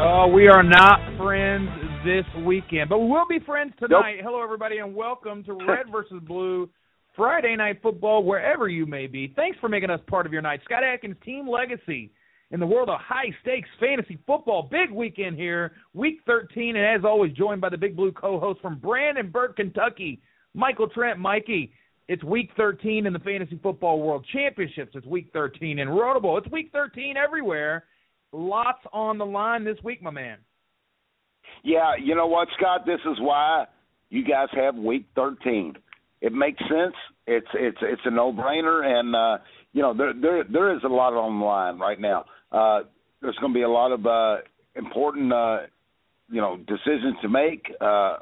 Oh, we are not friends this weekend, but we will be friends tonight. Nope. Hello, everybody, and welcome to Red versus Blue Friday Night Football, wherever you may be. Thanks for making us part of your night. Scott Atkins, Team Legacy, in the world of high stakes fantasy football. Big weekend here, Week 13, and as always, joined by the Big Blue co-host from Brandenburg, Kentucky, Michael Trent. Mikey, it's Week 13 in the Fantasy Football World Championships. It's Week 13 in Roto Bowl. It's Week 13 everywhere. Lots on the line this week, my man. Yeah, you know what, Scott? This is why you guys have week 13. It makes sense. It's it's it's a no-brainer, and uh, you know there there there is a lot on the line right now. Uh, there's going to be a lot of uh, important uh, you know decisions to make. Uh,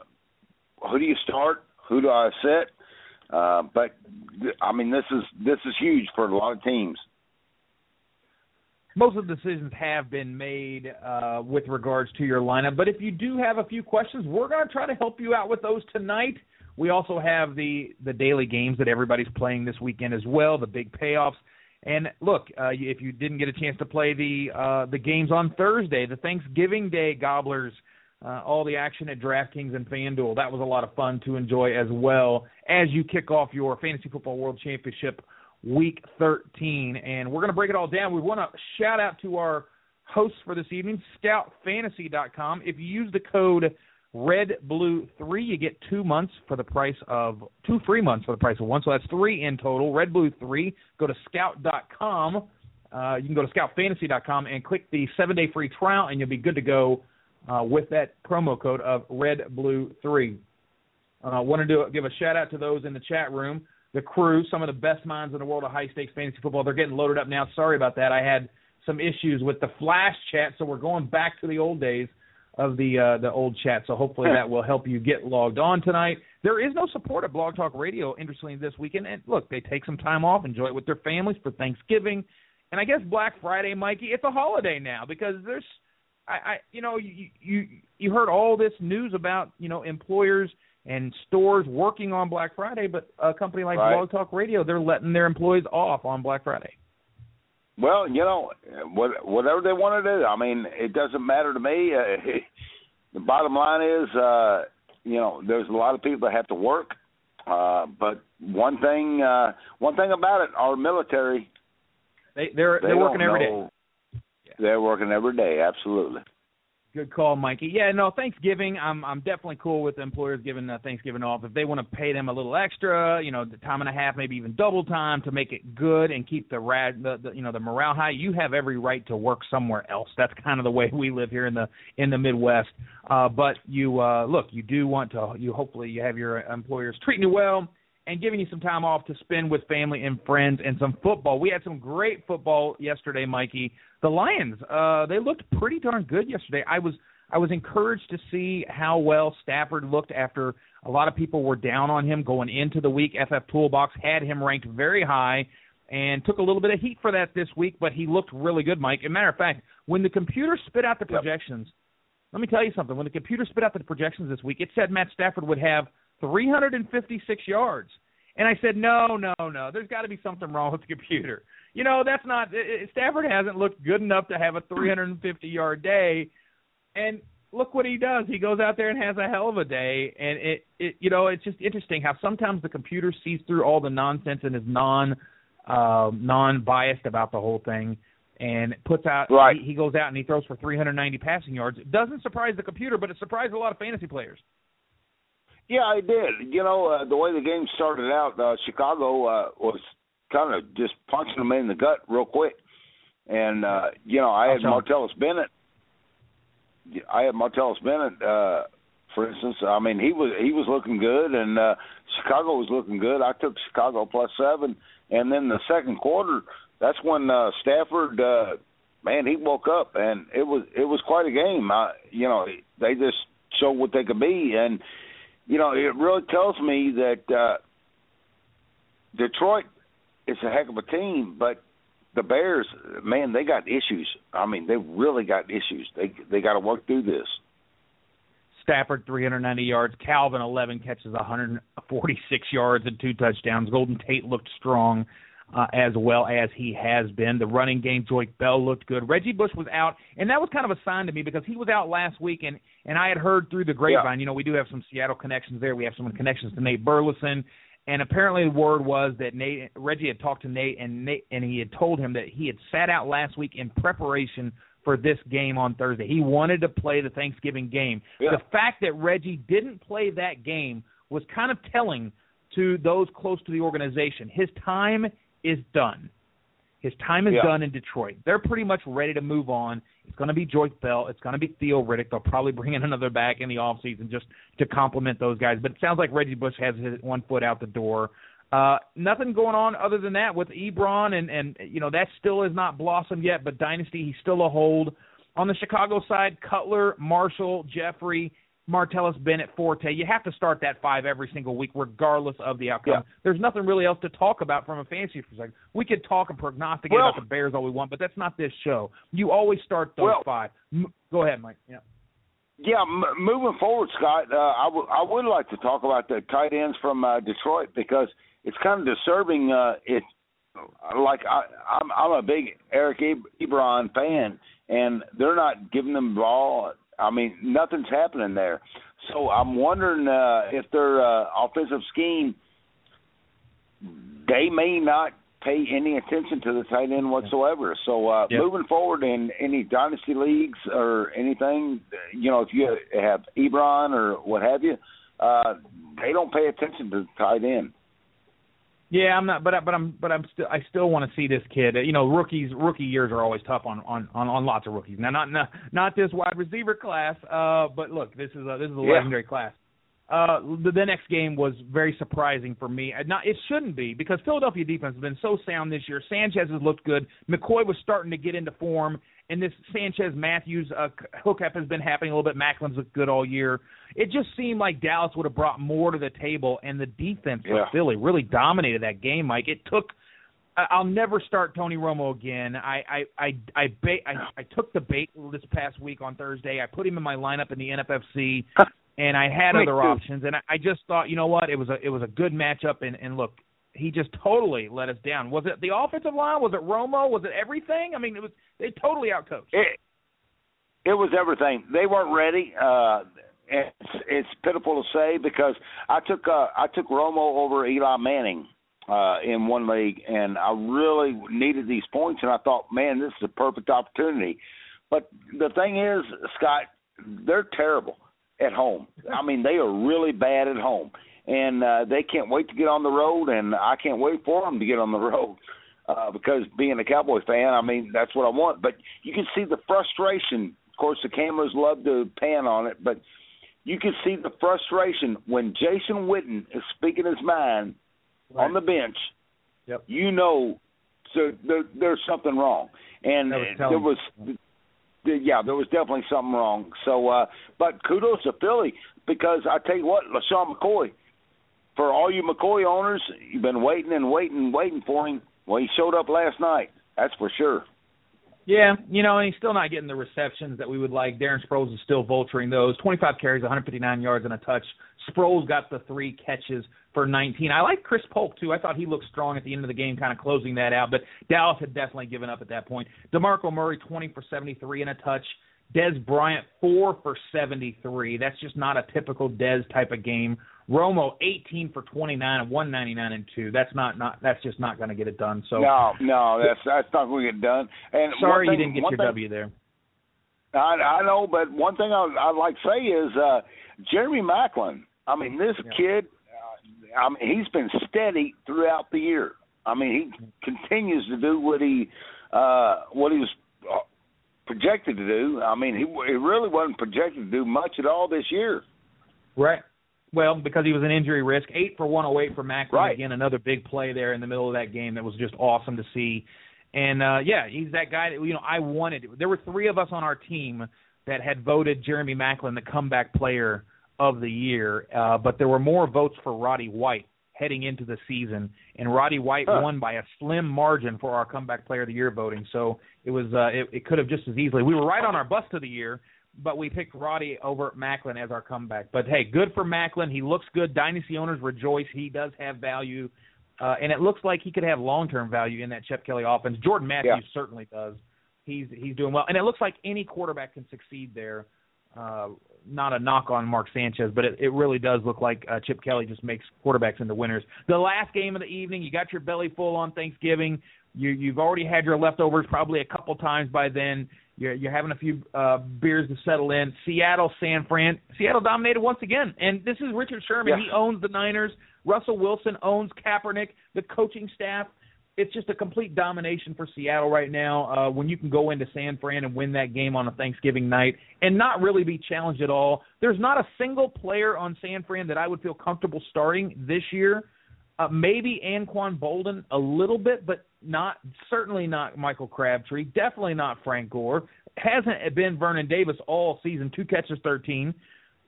who do you start? Who do I sit? Uh, but I mean, this is this is huge for a lot of teams. Most of the decisions have been made uh, with regards to your lineup. But if you do have a few questions, we're going to try to help you out with those tonight. We also have the the daily games that everybody's playing this weekend as well, the big payoffs. And look, uh, if you didn't get a chance to play the uh, the games on Thursday, the Thanksgiving Day gobblers, uh, all the action at DraftKings and FanDuel, that was a lot of fun to enjoy as well as you kick off your Fantasy Football World Championship week 13. And we're going to break it all down. We want to shout out to our hosts for this evening, scoutfantasy.com. If you use the code RedBlue3, you get two months for the price of two free months for the price of one. So that's three in total. RedBlue3. Go to scout.com. Uh, you can go to scoutfantasy.com and click the seven day free trial, and you'll be good to go uh, with that promo code of RedBlue3. I uh, wanted to give a shout out to those in the chat room, the crew, some of the best minds in the world of high stakes fantasy football. They're getting loaded up now. Sorry about that. I had some issues with the flash chat, so we're going back to the old days of the uh, the old chat. So hopefully that will help you get logged on tonight. There is no support at Blog Talk Radio, interestingly, this weekend. And look, they take some time off, enjoy it with their families for Thanksgiving, and I guess Black Friday, Mikey. It's a holiday now because there's, I, I you know, you you you heard all this news about you know employers and stores working on Black Friday, but a company like Right. Blog Talk Radio, they're letting their employees off on Black Friday. Well, you know, what, whatever they want to do. I mean, it doesn't matter to me. Uh, the bottom line is, uh, you know, there's a lot of people that have to work. Uh, but one thing, uh, one thing about it, our military, They they're they they're working don't every day. They're working every day. Absolutely. Good call, Mikey. Yeah, no, Thanksgiving. I'm I'm definitely cool with employers giving uh, Thanksgiving off if they want to pay them a little extra, you know, the time and a half, maybe even double time to make it good and keep the rad, the, the you know, the morale high. You have every right to work somewhere else. That's kind of the way we live here in the in the Midwest. Uh, but you uh, look, you do want to. You hopefully you have your employers treating you well and giving you some time off to spend with family and friends and some football. We had some great football yesterday, Mikey. The Lions, uh, they looked pretty darn good yesterday. I was I was encouraged to see how well Stafford looked after a lot of people were down on him going into the week. FF Toolbox had him ranked very high and took a little bit of heat for that this week, but he looked really good, Mike. As a matter of fact, when the computer spit out the Yep. projections, let me tell you something. When the computer spit out the projections this week, it said Matt Stafford would have 356 yards. And I said, no, no, no. There's got to be something wrong with the computer. You know, that's not. i- i- Stafford hasn't looked good enough to have a 350 yard day. And look what he does. He goes out there and has a hell of a day. And it, it, you know, it's just interesting how sometimes the computer sees through all the nonsense and is non, uh, non biased about the whole thing. And puts out. Right. He, he goes out and he throws for 390 passing yards. It doesn't surprise the computer, but it surprised a lot of fantasy players. Yeah, I did. You know, uh, the way the game started out, uh, Chicago uh, was kind of just punching them in the gut real quick. And uh, you know, I had Martellus Bennett. I had Martellus Bennett, uh, for instance. I mean, he was he was looking good, and uh, Chicago was looking good. I took Chicago plus seven, and then the second quarter, that's when uh, Stafford, uh, man, he woke up, and it was it was quite a game. I, you know, they just showed what they could be, and you know, it really tells me that uh, Detroit is a heck of a team, but the Bears, man, they got issues. I mean, they really got issues. They they got to work through this. Stafford 390 yards, Calvin 11 catches 146 yards and two touchdowns. Golden Tate looked strong uh, as well as he has been. The running game, Joique Bell looked good. Reggie Bush was out, and that was kind of a sign to me because he was out last week, and and I had heard through the grapevine. Yeah. You know, we do have some Seattle connections there. We have some connections to Nate Burleson, and apparently the word was that Nate Reggie had talked to Nate, and Nate and he had told him that he had sat out last week in preparation for this game on Thursday. He wanted to play the Thanksgiving game. Yeah. The fact that Reggie didn't play that game was kind of telling to those close to the organization. His time is done. His time is yeah. done in Detroit. They're pretty much ready to move on. It's going to be Joique Bell. It's going to be Theo Riddick. They'll probably bring in another back in the off season just to complement those guys. But it sounds like Reggie Bush has his one foot out the door. Uh, nothing going on other than that with Ebron, and and you know that still is not blossomed yet. But Dynasty, he's still a hold. On the Chicago side, Cutler, Marshall, Jeffery, Martellus Bennett, Forte. You have to start that five every single week, regardless of the outcome. Yeah. There's nothing really else to talk about from a fantasy perspective. We could talk and prognosticate well, about the Bears all we want, but that's not this show. You always start those well, five. M- go ahead, Mike. Yeah. Yeah, m- moving forward, Scott, uh, I, w- I would like to talk about the tight ends from uh, Detroit because it's kind of disturbing. Uh, it like I, I'm, I'm a big Eric Ebron fan, and they're not giving them the ball I mean, nothing's happening there. So I'm wondering uh, if their uh, offensive scheme, they may not pay any attention to the tight end whatsoever. So uh, yep. moving forward in any dynasty leagues or anything, you know, if you have Ebron or what have you, uh, they don't pay attention to the tight end. Yeah, I'm not, but I, but I'm but I'm still I still want to see this kid. You know, rookies rookie years are always tough on on on, on lots of rookies. Now, not not not this wide receiver class, uh, but look, this is a this is a yeah. legendary class. Uh, the, the next game was very surprising for me. Not it shouldn't be because Philadelphia defense has been so sound this year. Sanchez has looked good. McCoy was starting to get into form, and this Sanchez Matthews uh, hookup has been happening a little bit. Maclin's looked good all year. It just seemed like Dallas would have brought more to the table, and the defense yeah. of Philly really dominated that game. Mike, it took. I'll never start Tony Romo again. I I I I, bait, I I took the bait this past week on Thursday. I put him in my lineup in the NFFC, and I had other options. And I, I just thought, you know what, it was a it was a good matchup. And and look, he just totally let us down. Was it the offensive line? Was it Romo? Was it everything? I mean, it was they totally outcoached. It, it was everything. They weren't ready. Uh, it's, it's pitiful to say because I took uh, I took Romo over Eli Manning uh, in one league, and I really needed these points, and I thought, man, this is a perfect opportunity. But the thing is, Scott, they're terrible at home. I mean, they are really bad at home, and uh, they can't wait to get on the road, and I can't wait for them to get on the road. Uh, because being a Cowboy fan, I mean that's what I want. But you can see the frustration. Of course, the cameras love to pan on it, but you can see the frustration when Jason Witten is speaking his mind Right. on the bench. Yep. You know, so there, there's something wrong, and was there was, yeah, there was definitely something wrong. So, uh, but kudos to Philly because I tell you what, LeSean McCoy, for all you McCoy owners, you've been waiting and waiting and waiting for him. Well, he showed up last night. That's for sure. Yeah, you know, and he's still not getting the receptions that we would like. Darren Sproles is still vulturing those. 25 carries, 159 yards, and a touch. Sproles got the three catches for 19. I like Chris Polk, too. I thought he looked strong at the end of the game, kind of closing that out. But Dallas had definitely given up at that point. DeMarco Murray, 20 for 73 and a touch. Dez Bryant, 4 for 73. That's just not a typical Dez type of game. Romo, 18 for 29 and 199 and 2. That's not, not that's just not going to get it done. So No, no, that's that's not going to get done. And sorry one you didn't get your thing- W there. I, I know, but one thing I, I'd like to say is uh, Jeremy Maclin. I mean, this Yeah. kid, uh, I mean, he's been steady throughout the year. I mean, he continues to do what he uh what he was projected to do. I mean, he he really wasn't projected to do much at all this year. Right. Well, because he was an injury risk, eight for 108 for Maclin. Right. Again, another big play there in the middle of that game that was just awesome to see. And uh yeah, he's that guy that you know I wanted. There were three of us on our team that had voted Jeremy Maclin the comeback player of the year, uh, but there were more votes for Roddy White heading into the season, and Roddy White Huh. won by a slim margin for our comeback player of the year voting. So it was uh, it, it could have just as easily. We were right on our bust of the year, but we picked Roddy over Maclin as our comeback. But hey, good for Maclin. He looks good. Dynasty owners rejoice. He does have value, uh, and it looks like he could have long-term value in that Chip Kelly offense. Jordan Matthews Yeah. certainly does. He's he's doing well, and it looks like any quarterback can succeed there. Uh, not a knock on Mark Sanchez, but it, it really does look like uh, Chip Kelly just makes quarterbacks into winners. The last game of the evening, you got your belly full on Thanksgiving. You you've already had your leftovers probably a couple times by then. You're you're having a few uh, beers to settle in. Seattle, San Fran. Seattle dominated once again, and this is Richard Sherman. Yeah. He owns the Niners. Russell Wilson owns Kaepernick. The coaching staff it's just a complete domination for Seattle right now. Uh, when you can go into San Fran and win that game on a Thanksgiving night and not really be challenged at all. There's not a single player on San Fran that I would feel comfortable starting this year. Uh, maybe Anquan Boldin a little bit, but not certainly not Michael Crabtree. Definitely not Frank Gore. Hasn't been Vernon Davis all season. Two catches, thirteen,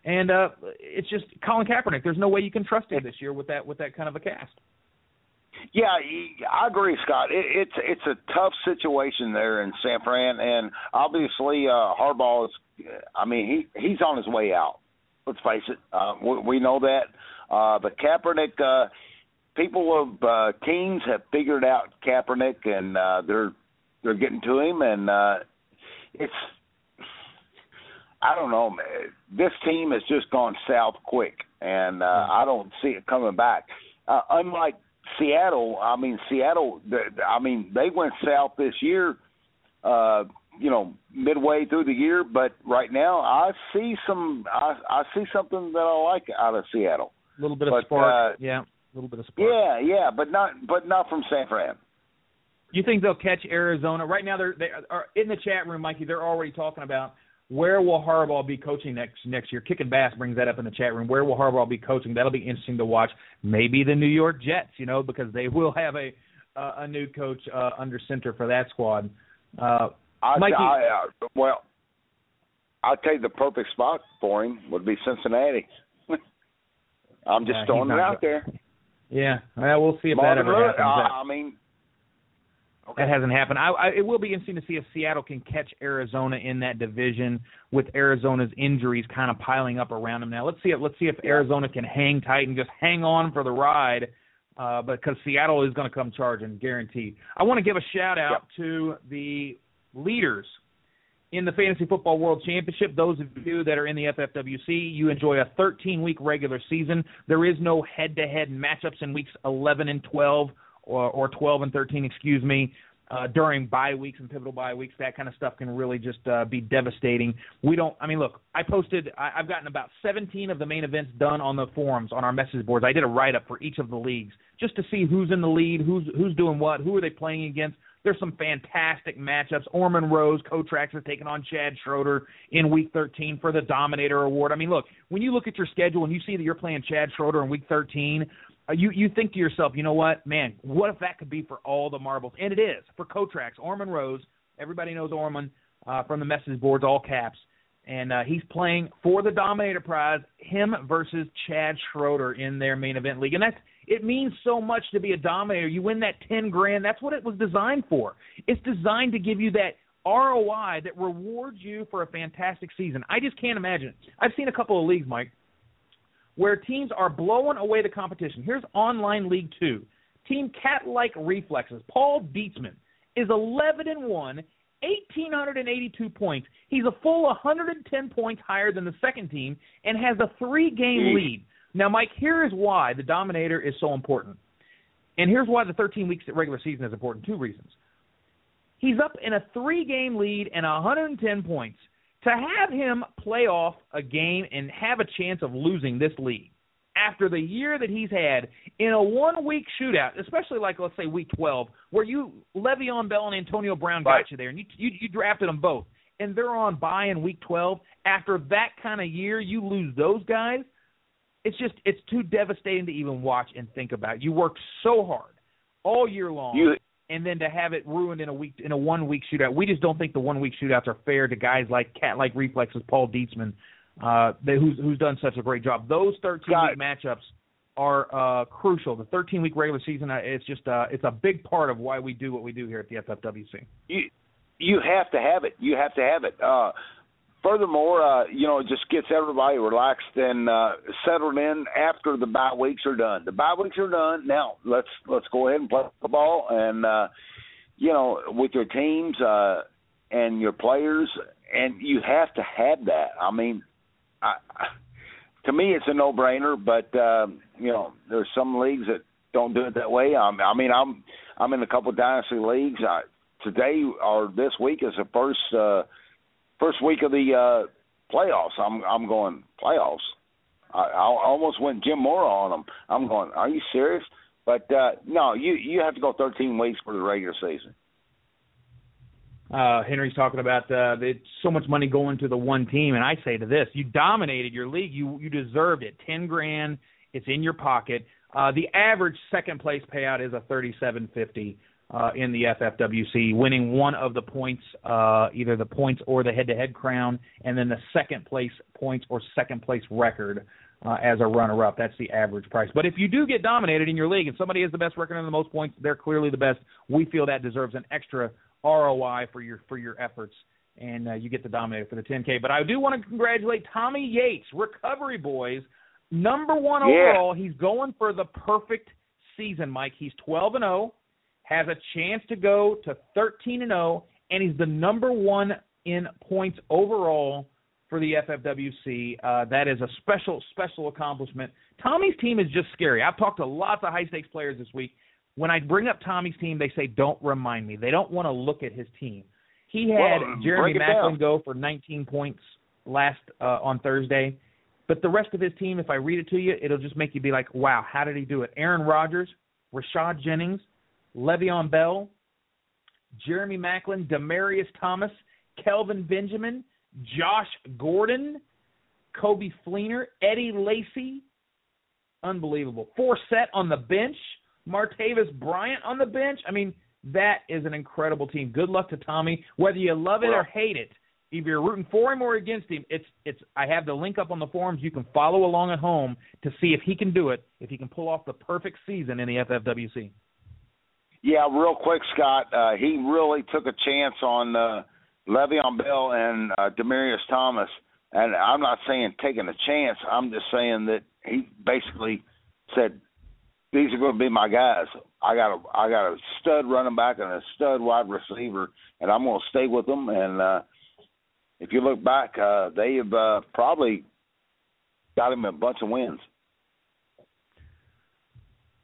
and uh, it's just Colin Kaepernick. There's no way you can trust him this year with that with that kind of a cast. Yeah, I agree, Scott. It, it's it's a tough situation there in San Fran, and obviously uh, Harbaugh is. I mean, he he's on his way out. Let's face it. Uh, we, we know that. Uh, but Kaepernick, uh, people of uh, teams have figured out Kaepernick, and uh, they're they're getting to him, and uh, it's. I don't know, man. This team has just gone south quick, and uh, I don't see it coming back. Uh, unlike Seattle, I mean Seattle. I mean they went south this year. Uh, you know, midway through the year, but right now I see some. I, I see something that I like out of Seattle. A little bit of But, spark. uh, yeah, a little bit of spark. Yeah, yeah, but not but not from San Fran. You think they'll catch Arizona? Right now, they're they are in the chat room, Mikey. They're already talking about where will Harbaugh be coaching next next year. Kicking Bass brings that up in the chat room. Where will Harbaugh be coaching? That'll be interesting to watch. Maybe the New York Jets, you know, because they will have a uh, a new coach uh, under center for that squad. Uh, I, Mikey- I, uh, well, I'd tell you the perfect spot for him would be Cincinnati. I'm just Yeah, throwing it out there. yeah, well, we'll see if Marvin that ever Lewis, happens. I, I mean, That hasn't happened. I, I, it will be interesting to see if Seattle can catch Arizona in that division with Arizona's injuries kind of piling up around them now. Let's see if let's see if. Arizona can hang tight and just hang on for the ride, uh, because Seattle is going to come charging, guaranteed. I want to give a shout out to the leaders in the Fantasy Football World Championship. Those of you that are in the FFWC, you enjoy a 13 week regular season. There is no head to head matchups in weeks 11 and 12 or, or 12 and 13, excuse me. Uh, during bye weeks and pivotal bye weeks, that kind of stuff can really just uh, be devastating. We don't. I mean, look, I posted. I, I've gotten about 17 of the main events done on the forums on our message boards. I did a write up for each of the leagues just to see who's in the lead, who's who's doing what, who are they playing against. There's some fantastic matchups. Orman Rose, Kotrax is taking on Chad Schroeder in Week 13 for the Dominator Award. I mean, look, when you look at your schedule and you see that you're playing Chad Schroeder in Week 13, uh, you you think to yourself, you know what, man, what if that could be for all the marbles? And it is for Kotrax, Orman Rose. Everybody knows Orman uh, from the message boards, all caps, and uh, he's playing for the Dominator Prize, him versus Chad Schroeder in their main event league, and that's it means so much to be a Dominator. You win that ten grand. That's what it was designed for. It's designed to give you that ROI that rewards you for a fantastic season. I just can't imagine. I've seen a couple of leagues, Mike, where teams are blowing away the competition. Here's Online League 2. Team Cat Like Reflexes. Paul Dietzman is 11 and 1, 1882 points. He's a full 110 points higher than the second team and has a 3-game lead. Now, Mike, here is why the Dominator is so important. And here's why the 13 weeks regular season is important. Two reasons. He's up in a three-game lead and 110 points. To have him play off a game and have a chance of losing this league, after the year that he's had in a one week shootout, especially like let's say week 12, where you Le'Veon Bell and Antonio Brown got right. you there, and you, you you drafted them both, and they're on bye in week 12. After that kind of year, you lose those guys. It's just it's too devastating to even watch and think about. You worked so hard all year long. You and then to have it ruined in a week in a one week shootout. We just don't think the one week shootouts are fair to guys like cat like reflexes, Paul Dietzman, uh, they, who's who's done such a great job. Those thirteen week matchups are uh, crucial. The thirteen week regular season, uh, it's just uh, it's a big part of why we do what we do here at the FFWC. you you have to have it. You have to have it. Uh, furthermore, uh, you know, it just gets everybody relaxed and uh, settled in after the bye weeks are done. The bye weeks are done. Now let's let's go ahead and play the ball and uh, you know with your teams uh, and your players, and you have to have that. I mean, I, to me, it's a no-brainer. But um, you know, there's some leagues that don't do it that way. I'm, I mean, I'm I'm in a couple of dynasty leagues. I, today or this week is the first uh, first week of the uh, playoffs. I'm I'm going playoffs. I, I almost went Jim Mora on them. I'm going. Are you serious? But uh, no, you you have to go 13 weeks for the regular season. Uh, Henry's talking about uh, it's so much money going to the one team, and I say to this: you dominated your league. You you deserved it. Ten grand. It's in your pocket. Uh, the average second place payout is a thirty-seven fifty uh, in the FFWC, winning one of the points, uh, either the points or the head-to-head crown, and then the second place points or second place record uh, as a runner-up. That's the average price. But if you do get dominated in your league and somebody has the best record and the most points, they're clearly the best. We feel that deserves an extra ROI for your for your efforts, and uh, you get the dominator for the 10K. But I do want to congratulate Tommy Yates, Recovery Boys, number one Yeah. overall. He's going for the perfect season, Mike. He's 12 and 0, has a chance to go to 13 and 0, and he's the number one in points overall for the FFWC. Uh, that is a special, special accomplishment. Tommy's team is just scary. I've talked to lots of high stakes players this week. When I bring up Tommy's team, they say, "Don't remind me." They don't want to look at his team. He had Well, Jeremy break Maclin down. go for 19 points last uh, on Thursday, but the rest of his team, if I read it to you, it'll just make you be like, "Wow, how did he do it?" Aaron Rodgers, Rashad Jennings, Le'Veon Bell, Jeremy Maclin, Demaryius Thomas, Kelvin Benjamin, Josh Gordon, Coby Fleener, Eddie Lacy. Unbelievable. Four set on the bench, Martavis Bryant on the bench. I mean, that is an incredible team. Good luck to Tommy. Whether you love it or hate it, if you're rooting for him or against him, it's it's I have the link up on the forums. You can follow along at home to see if he can do it, if he can pull off the perfect season in the FFWC. Yeah, real quick, Scott. Uh, he really took a chance on uh, Le'Veon Bell and uh, Demaryius Thomas, and I'm not saying taking a chance. I'm just saying that he basically said these are going to be my guys. I got a I got a stud running back and a stud wide receiver, and I'm going to stay with them. And uh, if you look back, uh, they have uh, probably got him a bunch of wins.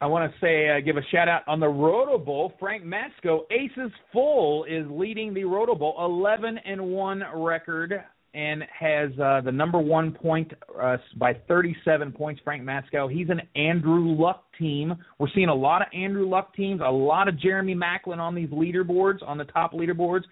I want to say, uh, give a shout out on the Roto Bowl. Frank Matsko, Aces Full, is leading the Roto Bowl, 11 and one record, and has uh, the number one point uh, by 37 points. Frank Matsko. He's an Andrew Luck team. We're seeing a lot of Andrew Luck teams, a lot of Jeremy Maclin on these leaderboards, on the top leaderboards.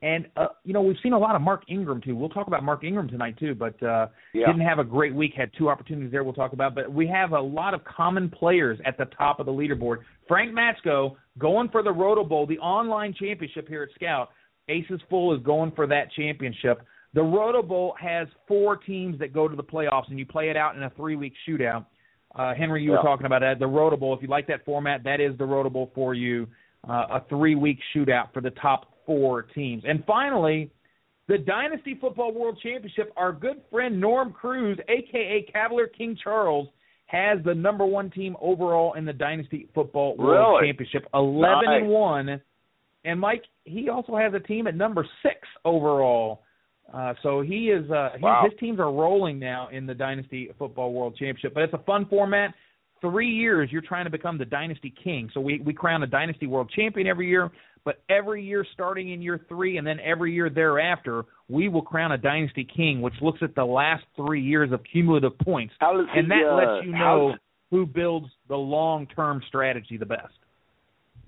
And uh, you know we've seen a lot of Mark Ingram too. We'll talk about Mark Ingram tonight too, but uh, Yeah. didn't have a great week. Had two opportunities there. We'll talk about, but we have a lot of common players at the top of the leaderboard. Frank Matsko going for the Roto Bowl, the online championship here at Scout. Aces Full is going for that championship. The Roto Bowl has four teams that go to the playoffs, and you play it out in a three-week shootout. Uh, Henry, you were talking about that. The Roto Bowl. If you like that format, that is the Roto Bowl for you. Uh, a three-week shootout for the top four teams. And finally, the Dynasty Football World Championship. Our good friend Norm Cruz, aka Cavalier King Charles, has the number one team overall in the Dynasty Football World Really? Championship, eleven Nice. and one. And Mike, he also has a team at number six overall. Uh, so he is uh, he, Wow. his teams are rolling now in the Dynasty Football World Championship. But it's a fun format. Three years you're trying to become the Dynasty King. So we we crown a Dynasty World Champion every year, but every year starting in year three and then every year thereafter, we will crown a dynasty king, which looks at the last three years of cumulative points, and that he, uh, lets you know who builds the long-term strategy the best.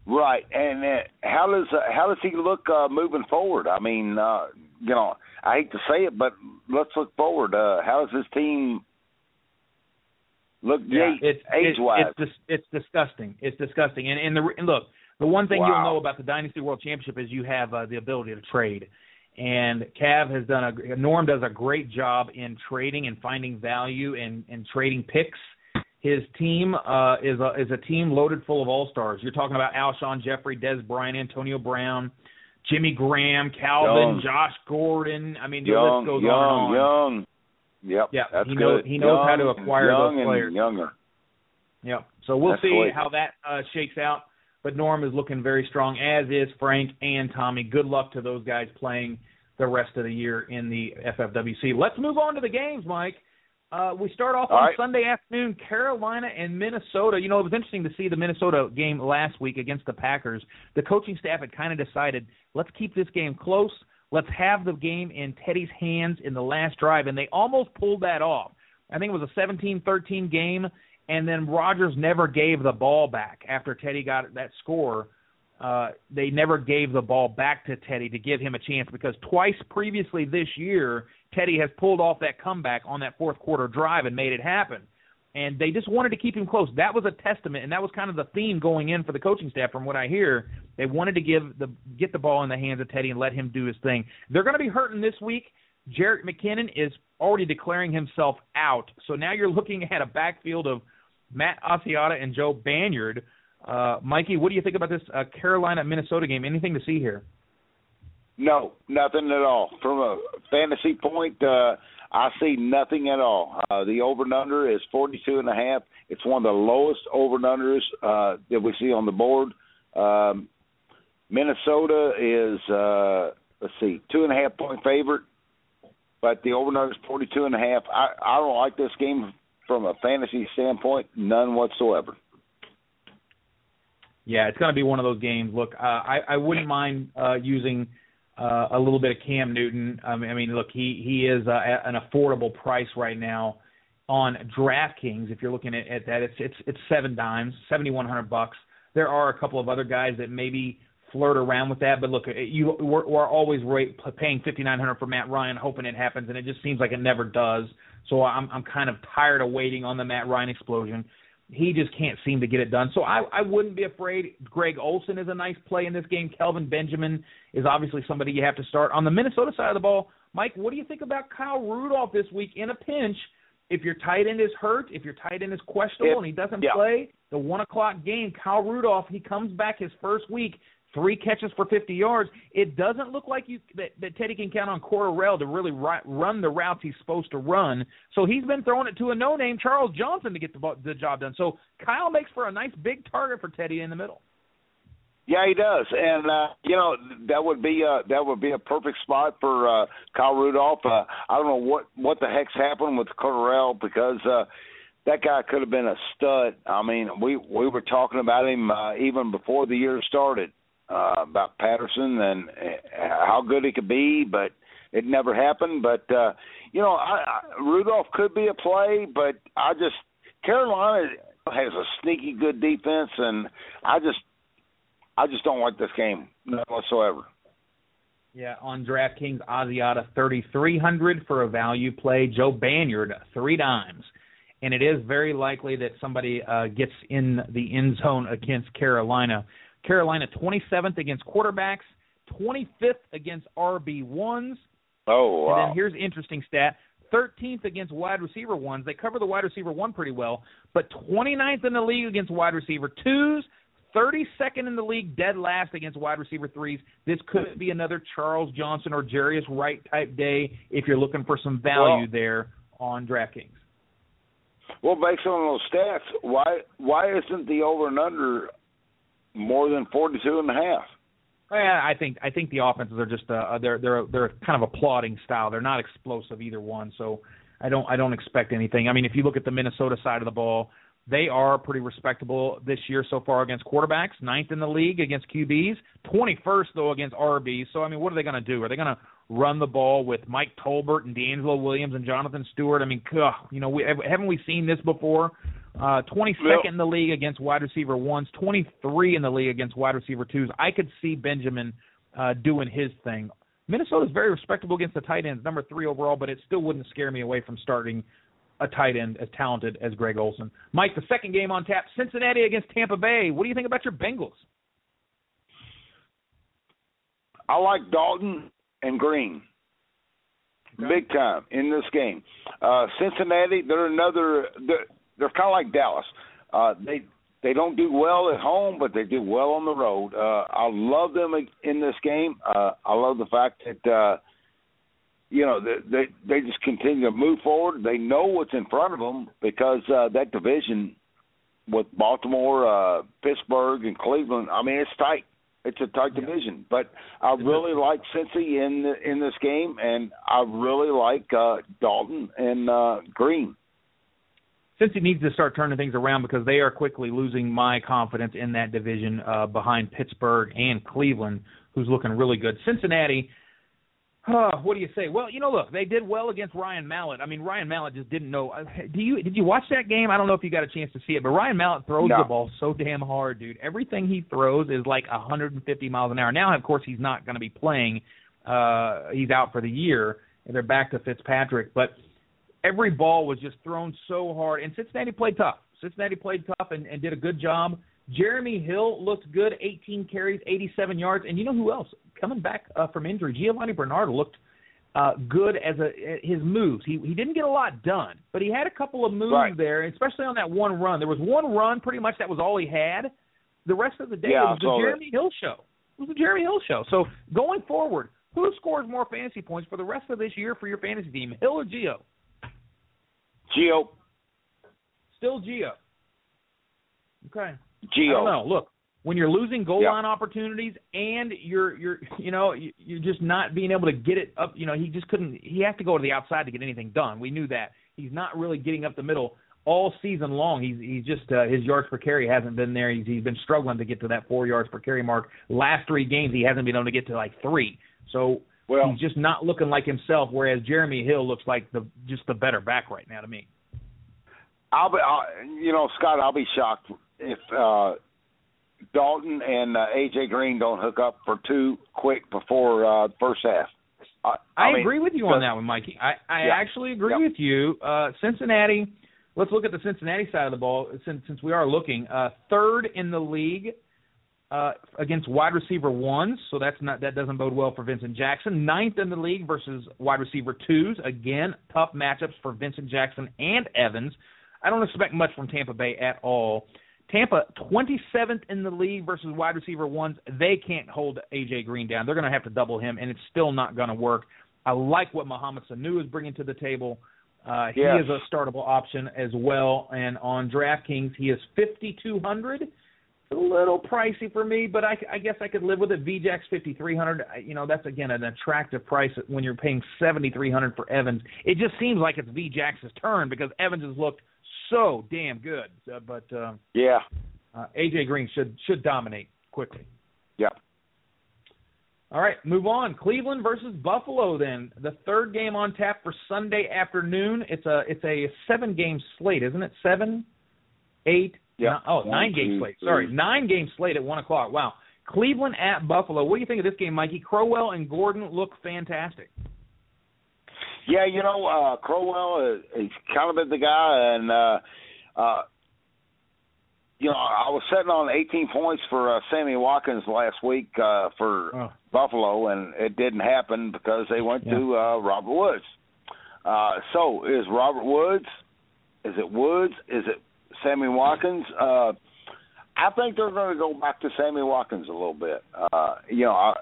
Right, and uh, how does uh, how does he look uh, moving forward? I mean, uh, you know, I hate to say it, but let's look forward. Uh, how does his team look yeah, it's, age wise? It's, it's, it's disgusting. It's disgusting. And, and the and look, the one thing wow. you'll know about the Dynasty World Championship is you have uh, the ability to trade. And Cav has done a Norm does a great job in trading and finding value and and trading picks. His team uh, is a is a team loaded full of all stars. You're talking about Alshon Jeffery, Dez Bryant, Antonio Brown, Jimmy Graham, Calvin, young. Josh Gordon. I mean, the young, list goes young, on and on. Young, Yep. Yeah, that's he good. knows he knows young, how to acquire young those players. And younger. Yep. So we'll That's see great. how that uh, shakes out. But Norm is looking very strong, as is Frank and Tommy. Good luck to those guys playing the rest of the year in the FFWC. Let's move on to the games, Mike. Uh, we start off All on right. Sunday afternoon, Carolina and Minnesota. You know, it was interesting to see the Minnesota game last week against the Packers. The coaching staff had kind of decided, let's keep this game close. Let's have the game in Teddy's hands in the last drive, and they almost pulled that off. I think it was a 17-13 game, and then Rodgers never gave the ball back after Teddy got that score. Uh, they never gave the ball back to Teddy to give him a chance because twice previously this year, Teddy has pulled off that comeback on that fourth quarter drive and made it happen. And they just wanted to keep him close. That was a testament, and that was kind of the theme going in for the coaching staff, from what I hear. They wanted to give the get the ball in the hands of Teddy and let him do his thing. They're going to be hurting this week. Jerick McKinnon is already declaring himself out. So now you're looking at a backfield of Matt Asiata and Joe Banyard. Uh, Mikey, what do you think about this uh, Carolina Minnesota game? Anything to see here? No, nothing at all. From a fantasy point, uh, I see nothing at all. Uh, the over and under is forty two and a half. It's one of the lowest over and unders uh, that we see on the board. Um, Minnesota is uh, let's see, two and a half point favorite, but the over and under is forty two and a half. I, I don't like this game from a fantasy standpoint, none whatsoever. Yeah, it's going to be one of those games. Look, uh, I I wouldn't mind uh, using uh, a little bit of Cam Newton. I mean, I mean, look, he he is uh, at an affordable price right now on DraftKings. If you're looking at, at that, it's it's it's seven dimes, seventy one hundred bucks. There are a couple of other guys that maybe flirt around with that, but look, you we're, we're always rate, paying fifty nine hundred for Matt Ryan, hoping it happens, and it just seems like it never does. So I'm I'm kind of tired of waiting on the Matt Ryan explosion. He just can't seem to get it done. So I, I wouldn't be afraid. Greg Olsen is a nice play in this game. Kelvin Benjamin is obviously somebody you have to start. On the Minnesota side of the ball, Mike, what do you think about Kyle Rudolph this week in a pinch? If your tight end is hurt, if your tight end is questionable If- and he doesn't yeah. play, the one o'clock game, Kyle Rudolph, he comes back his first week, three catches for 50 yards. It doesn't look like you that, that Teddy can count on Cordarrelle to really ri- run the routes he's supposed to run. So he's been throwing it to a no-name Charles Johnson to get the, the job done. So Kyle makes for a nice big target for Teddy in the middle. Yeah, he does, and uh, you know that would be uh, that would be a perfect spot for uh, Kyle Rudolph. Uh, I don't know what what the heck's happened with Cordarrelle because uh, that guy could have been a stud. I mean, we we were talking about him uh, even before the year started uh, about Patterson and uh, how good he could be, but it never happened. But uh, you know, I, I, Rudolph could be a play, but I just Carolina has a sneaky good defense, and I just I just don't like this game whatsoever. Yeah, on DraftKings, Asiata thirty three hundred for a value play. Joe Banyard three dimes, and it is very likely that somebody uh, gets in the end zone against Carolina. Carolina twenty seventh against quarterbacks, twenty fifth against RB ones, Oh and then here's an interesting stat. 13th against wide receiver ones. They cover the wide receiver one pretty well, but 29th in the league against wide receiver twos, 32nd in the league, dead last against wide receiver threes. This could be another Charles Johnson or Jarius Wright type day if you're looking for some value Well- there on DraftKings. well, based on those stats, why why isn't the over and under more than forty two and a half? Yeah, I think I think the offenses are just uh, they're they're they're kind of a plodding style. They're not explosive either one. So I don't I don't expect anything. I mean, if you look at the Minnesota side of the ball, they are pretty respectable this year so far against quarterbacks. Ninth in the league against QBs. Twenty first though against RBs. So I mean, what are they going to do? Are they going to run the ball with Mike Tolbert and DeAngelo Williams and Jonathan Stewart. I mean, ugh, you know, we haven't we seen this before? Uh, 22nd yep. in the league against wide receiver ones, 23 in the league against wide receiver twos. I could see Benjamin uh, doing his thing. Minnesota is very respectable against the tight ends, number three overall, but it still wouldn't scare me away from starting a tight end as talented as Greg Olsen. Mike, the second game on tap, Cincinnati against Tampa Bay. What do you think about your Bengals? I like Dalton and Green. Okay. Big time in this game. Uh, Cincinnati, they're another. They're, they're kind of like Dallas. Uh, they they don't do well at home, but they do well on the road. Uh, I love them in this game. Uh, I love the fact that uh, you know they, they they just continue to move forward. They know what's in front of them because uh, that division with Baltimore, uh, Pittsburgh, and Cleveland. I mean, it's tight. It's a tight yeah. division, but I really like Cincy in the, in this game, and I really like uh, Dalton and uh, Green. Cincy needs to start turning things around because they are quickly losing my confidence in that division uh, behind Pittsburgh and Cleveland, who's looking really good. Cincinnati uh, what do you say? Well, you know, look, they did well against Ryan Mallett. I mean, Ryan Mallett just didn't know. Uh, do you did you watch that game? I don't know if you got a chance to see it, but Ryan Mallett throws no. the ball so damn hard, dude. Everything he throws is like 150 miles an hour. Now, of course, he's not going to be playing. Uh, he's out for the year, and they're back to Fitzpatrick. But every ball was just thrown so hard, and Cincinnati played tough. Cincinnati played tough and, and did a good job. Jeremy Hill looked good, 18 carries, 87 yards, and you know who else? coming back uh, from injury, Giovani Bernard looked uh, good as a his moves. He he didn't get a lot done, but he had a couple of moves right. there, especially on that one run. There was one run, pretty much that was all he had. The rest of the day yeah, was the Jeremy. Hill show. It was the Jeremy Hill show. So going forward, who scores more fantasy points for the rest of this year for your fantasy team, Hill or Gio? Gio. Still Gio. Okay. Don't know. Look, when you're losing goal yeah. line opportunities and you're you're you know you're just not being able to get it up you know he just couldn't he had to go to the outside to get anything done we knew that he's not really getting up the middle all season long he's he's just uh, his yards per carry hasn't been there he's he's been struggling to get to that 4 yards per carry mark last 3 games he hasn't been able to get to like 3 so well, he's just not looking like himself whereas Jeremy Hill looks like the just the better back right now to me I'll be I'll, you know Scott I'll be shocked if uh Dalton and uh, AJ Green don't hook up for two quick before uh, first half. I, I, I mean, agree with you on that one, Mikey. I, I yeah, actually agree yeah. with you. Uh, Cincinnati. Let's look at the Cincinnati side of the ball since since we are looking. Uh, third in the league uh, against wide receiver ones, so that's not that doesn't bode well for Vincent Jackson. Ninth in the league versus wide receiver twos. Again, tough matchups for Vincent Jackson and Evans. I don't expect much from Tampa Bay at all. Tampa, 27th in the league versus wide receiver ones. They can't hold AJ Green down. They're going to have to double him, and it's still not going to work. I like what Mohamed Sanu is bringing to the table. Uh, he yes. is a startable option as well, and on DraftKings he is 5,200. A little pricey for me, but I, I guess I could live with it. VJax 5,300. You know, that's again an attractive price when you're paying 7,300 for Evans. It just seems like it's VJax's turn because Evans has looked so damn good. Uh, but uh, yeah, uh, AJ Green should should dominate quickly. Yeah. All right, move on. Cleveland versus Buffalo. Then the third game on tap for Sunday afternoon. It's a it's a seven game slate, isn't it? Seven, eight. Yeah. Nine, oh, nine game slate. Sorry, nine game slate at one o'clock. Wow. Cleveland at Buffalo. What do you think of this game, Mikey? Crowell and Gordon look fantastic. Yeah, you know, uh, Crowell, he's kind of been the guy, and uh, uh, you know, I was sitting on 18 points for uh, Sammy Watkins last week uh, for Oh. Buffalo, and it didn't happen because they went Yeah. to uh, Robert Woods. Uh, so, is Robert Woods? Is it Woods? Is it Sammy Watkins? Uh, I think they're going to go back to Sammy Watkins a little bit. Uh, you know, I,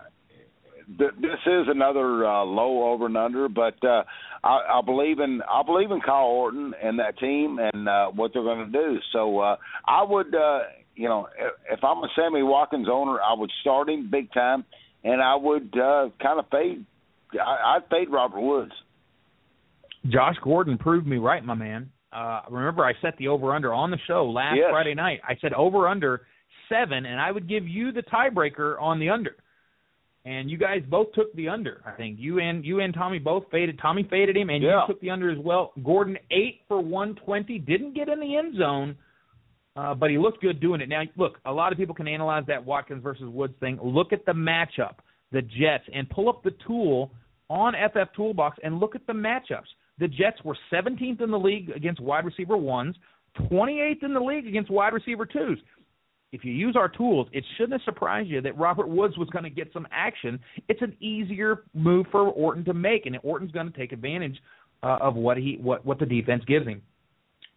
th- this is another uh, low over and under, but uh, I, I believe in I believe in Kyle Orton and that team and uh, what they're going to do. So uh, I would, uh, you know, if, if I'm a Sammy Watkins owner, I would start him big time, and I would uh, kind of fade. I, I'd fade Robert Woods. Josh Gordon proved me right, my man. Uh, remember, I set the over under on the show last Yes. Friday night. I said over under seven, and I would give you the tiebreaker on the under. and you guys both took the under. I think you and you and Tommy both faded. Tommy faded him, and yeah. you took the under as well. Gordon eight for one twenty, didn't get in the end zone, uh, but he looked good doing it. Now, look, a lot of people can analyze that Watkins versus Woods thing. Look at the matchup, the Jets, and pull up the tool on FF Toolbox and look at the matchups. The Jets were 17th in the league against wide receiver ones, 28th in the league against wide receiver twos if you use our tools, it shouldn't have surprised you that Robert Woods was going to get some action. It's an easier move for Orton to make, and Orton's going to take advantage uh, of what he what what the defense gives him.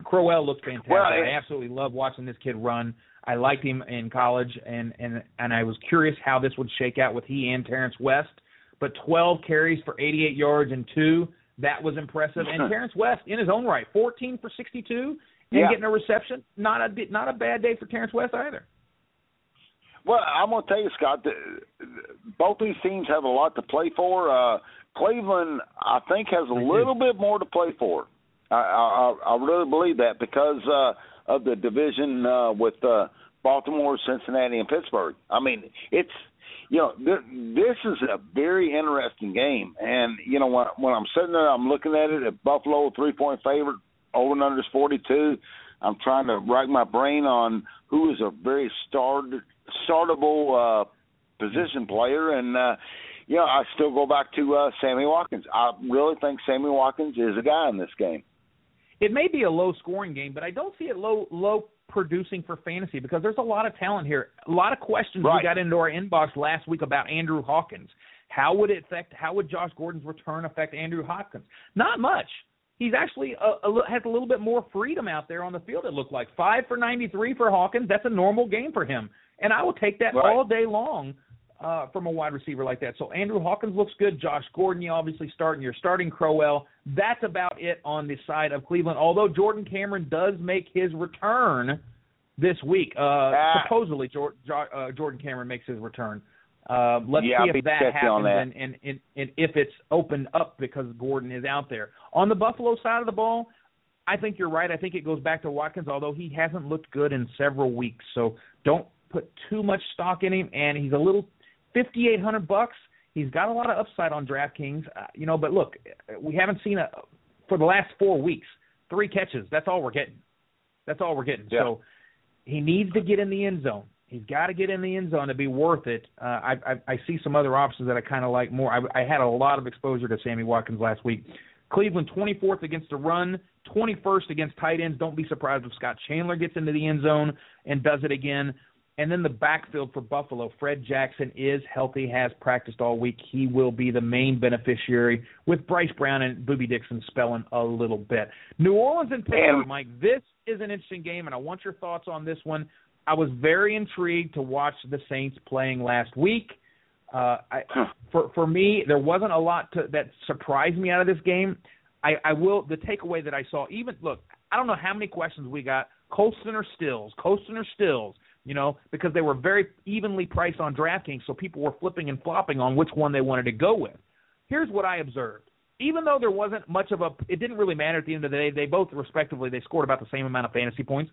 Crowell looks fantastic. Well, I absolutely love watching this kid run. I liked him in college, and and and I was curious how this would shake out with he and Terrence West. But 12 carries for 88 yards and two, that was impressive. And Terrence West, in his own right, 14 for 62 and yeah. getting a reception. Not a not a bad day for Terrence West either. Well, I'm going to tell you, Scott. Both these teams have a lot to play for. Uh, Cleveland, I think, has a little bit more to play for. I, I, I really believe that because uh, of the division uh, with uh, Baltimore, Cincinnati, and Pittsburgh. I mean, it's you know th- this is a very interesting game, and you know when, when I'm sitting there, I'm looking at it at Buffalo three point favorite over and under is 42. I'm trying to rack my brain on who is a very start startable uh, position player, and uh, you know I still go back to uh, Sammy Watkins. I really think Sammy Watkins is a guy in this game. It may be a low scoring game, but I don't see it low low producing for fantasy because there's a lot of talent here. A lot of questions right. we got into our inbox last week about Andrew Hawkins. How would it affect? How would Josh Gordon's return affect Andrew Hawkins? Not much he's actually a, a, has a little bit more freedom out there on the field. It looked like five for 93 for Hawkins. That's a normal game for him, and I will take that right. all day long uh, from a wide receiver like that. So Andrew Hawkins looks good. Josh Gordon, you obviously starting. You're starting Crowell. That's about it on the side of Cleveland. Although Jordan Cameron does make his return this week. Uh, ah. Supposedly, Jor- uh, Jordan Cameron makes his return. Uh, let's yeah, see if that happens that. And, and, and, and if it's opened up because Gordon is out there. On the Buffalo side of the ball, I think you're right. I think it goes back to Watkins, although he hasn't looked good in several weeks. So don't put too much stock in him. And he's a little fifty eight hundred bucks. He's got a lot of upside on DraftKings, uh, you know. But look, we haven't seen a for the last four weeks three catches. That's all we're getting. That's all we're getting. Yeah. So he needs to get in the end zone. He's got to get in the end zone to be worth it. Uh, I, I I see some other options that I kind of like more. I, I had a lot of exposure to Sammy Watkins last week. Cleveland 24th against the run, 21st against tight ends. Don't be surprised if Scott Chandler gets into the end zone and does it again. And then the backfield for Buffalo, Fred Jackson is healthy, has practiced all week. He will be the main beneficiary with Bryce Brown and Boobie Dixon spelling a little bit. New Orleans and Pittsburgh, Mike. This is an interesting game, and I want your thoughts on this one. I was very intrigued to watch the Saints playing last week. Uh, I, for for me, there wasn't a lot to, that surprised me out of this game. I, I will the takeaway that I saw. Even look, I don't know how many questions we got. Colston or Stills, Colston or Stills. You know, because they were very evenly priced on DraftKings, so people were flipping and flopping on which one they wanted to go with. Here's what I observed. Even though there wasn't much of a, it didn't really matter at the end of the day. They both, respectively, they scored about the same amount of fantasy points.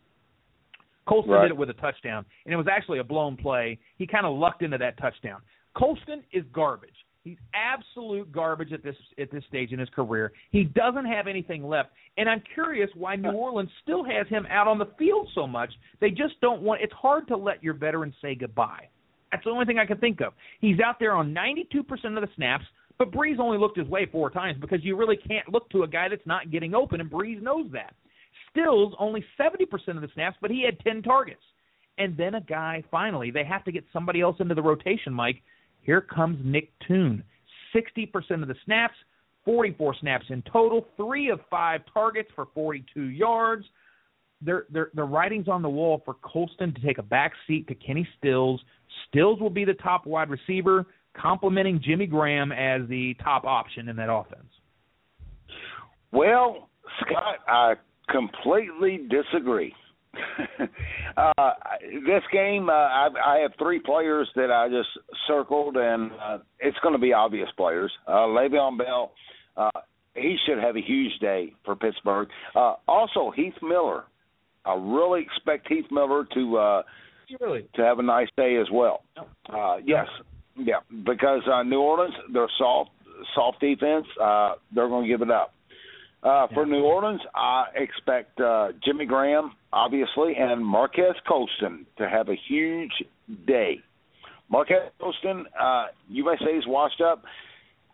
Colston right. did it with a touchdown, and it was actually a blown play. He kind of lucked into that touchdown. Colston is garbage. He's absolute garbage at this at this stage in his career. He doesn't have anything left, and I'm curious why New Orleans still has him out on the field so much. They just don't want. It's hard to let your veteran say goodbye. That's the only thing I can think of. He's out there on 92% of the snaps, but Brees only looked his way four times because you really can't look to a guy that's not getting open, and Brees knows that. Stills only 70% of the snaps, but he had 10 targets. And then a guy, finally, they have to get somebody else into the rotation, Mike. Here comes Nick Toon. 60% of the snaps, 44 snaps in total, three of five targets for 42 yards. They're, they're, the writing's on the wall for Colston to take a back seat to Kenny Stills. Stills will be the top wide receiver, complementing Jimmy Graham as the top option in that offense. Well, Scott, I completely disagree. uh, this game, uh, I, I have three players that I just circled, and uh, it's going to be obvious players. Uh, Le'Veon Bell, uh, he should have a huge day for Pittsburgh. Uh, also, Heath Miller. I really expect Heath Miller to uh, really to have a nice day as well. Uh, yes, Yeah, because uh, New Orleans, they're soft, soft defense. Uh, they're going to give it up. Uh, for New Orleans, I expect uh, Jimmy Graham, obviously, and Marques Colston to have a huge day. Marques Colston, uh, you may say he's washed up.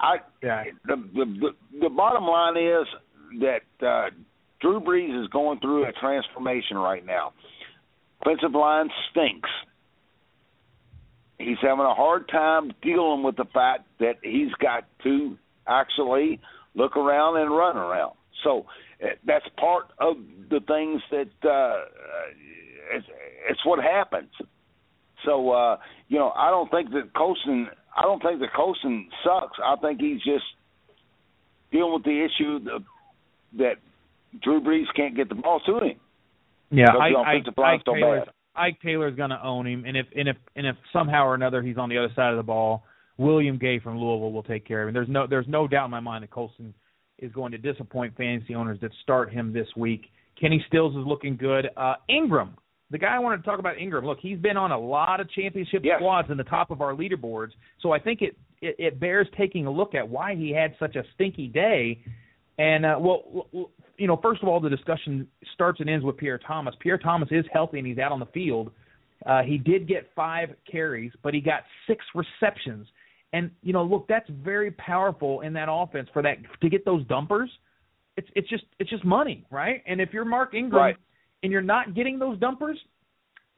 I yeah. the, the the bottom line is that uh, Drew Brees is going through a transformation right now. Offensive line stinks. He's having a hard time dealing with the fact that he's got to actually look around and run around. So uh, that's part of the things that uh, it's, it's what happens. So uh, you know, I don't think that Colston. I don't think that Colston sucks. I think he's just dealing with the issue that, that Drew Brees can't get the ball to him. Yeah, I, I, Ike, Taylor's, Ike Taylor's going to own him, and if and if and if somehow or another he's on the other side of the ball, William Gay from Louisville will take care of him. There's no there's no doubt in my mind that Colston is going to disappoint fantasy owners that start him this week. Kenny Stills is looking good. Uh, Ingram, the guy I wanted to talk about, Ingram. Look, he's been on a lot of championship yes. squads in the top of our leaderboards, so I think it, it it bears taking a look at why he had such a stinky day. And uh, well, you know, first of all, the discussion starts and ends with Pierre Thomas. Pierre Thomas is healthy and he's out on the field. Uh, he did get five carries, but he got six receptions. And you know, look, that's very powerful in that offense for that to get those dumpers. It's it's just it's just money, right? And if you're Mark Ingram right. and you're not getting those dumpers,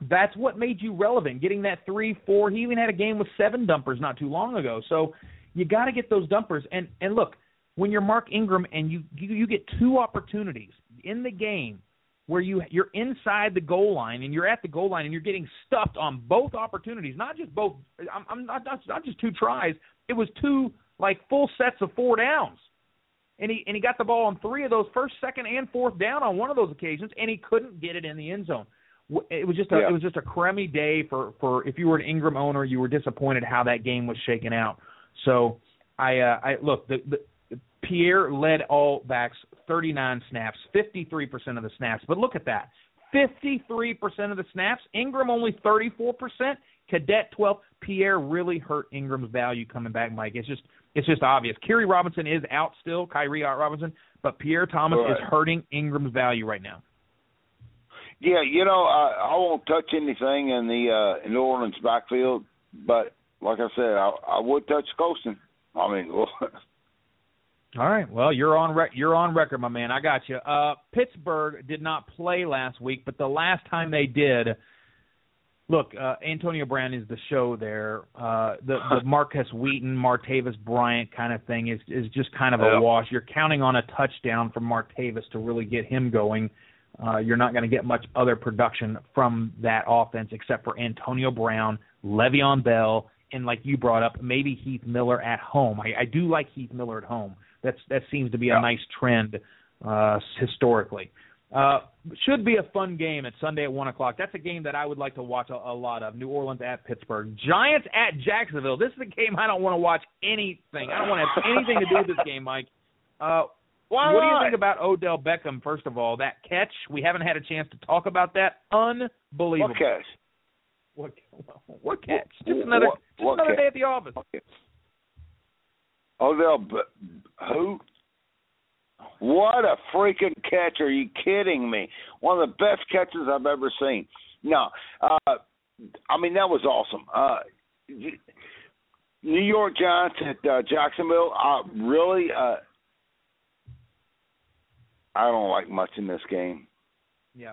that's what made you relevant. Getting that three, four. He even had a game with seven dumpers not too long ago. So you got to get those dumpers. And and look, when you're Mark Ingram and you you, you get two opportunities in the game where you you're inside the goal line and you're at the goal line and you're getting stuffed on both opportunities, not just both. I'm, I'm not, not not just two tries. It was two like full sets of four downs, and he and he got the ball on three of those first, second, and fourth down on one of those occasions, and he couldn't get it in the end zone. It was just a yeah. it was just a crummy day for for if you were an Ingram owner, you were disappointed how that game was shaken out. So I uh, I look the, the Pierre led all backs 39 snaps, 53% of the snaps. But look at that. 53% of the snaps. Ingram only 34%. Cadet 12. Pierre really hurt Ingram's value coming back, Mike. It's just it's just obvious. Khiry Robinson is out still, Khiry Robinson, but Pierre Thomas right. is hurting Ingram's value right now. Yeah, you know, I, I won't touch anything in the uh, New Orleans backfield, but like I said, I, I would touch Colston. I mean, All right. Well, you're on rec- you're on record, my man. I got you. Uh, Pittsburgh did not play last week, but the last time they did, look, uh, Antonio Brown is the show there. Uh, the the Markus Wheaton, Martavis Bryant kind of thing is is just kind of a wash. You're counting on a touchdown from Martavis to really get him going. Uh, you're not going to get much other production from that offense except for Antonio Brown, Le'Veon Bell, and like you brought up, maybe Heath Miller at home. I, I do like Heath Miller at home. That's that seems to be yeah. a nice trend uh, historically. Uh, should be a fun game at Sunday at one o'clock. That's a game that I would like to watch a, a lot of. New Orleans at Pittsburgh, Giants at Jacksonville. This is a game I don't want to watch anything. I don't want to have anything to do with this game, Mike. Uh, Why what do you think about Odell Beckham? First of all, that catch we haven't had a chance to talk about that. Unbelievable. What catch? What, what catch? Just another, what, just another catch? day at the office. Odell, who? What a freaking catch! Are you kidding me? One of the best catches I've ever seen. No, uh, I mean that was awesome. Uh, New York Giants at uh, Jacksonville. Uh, really, uh, I don't like much in this game. Yeah.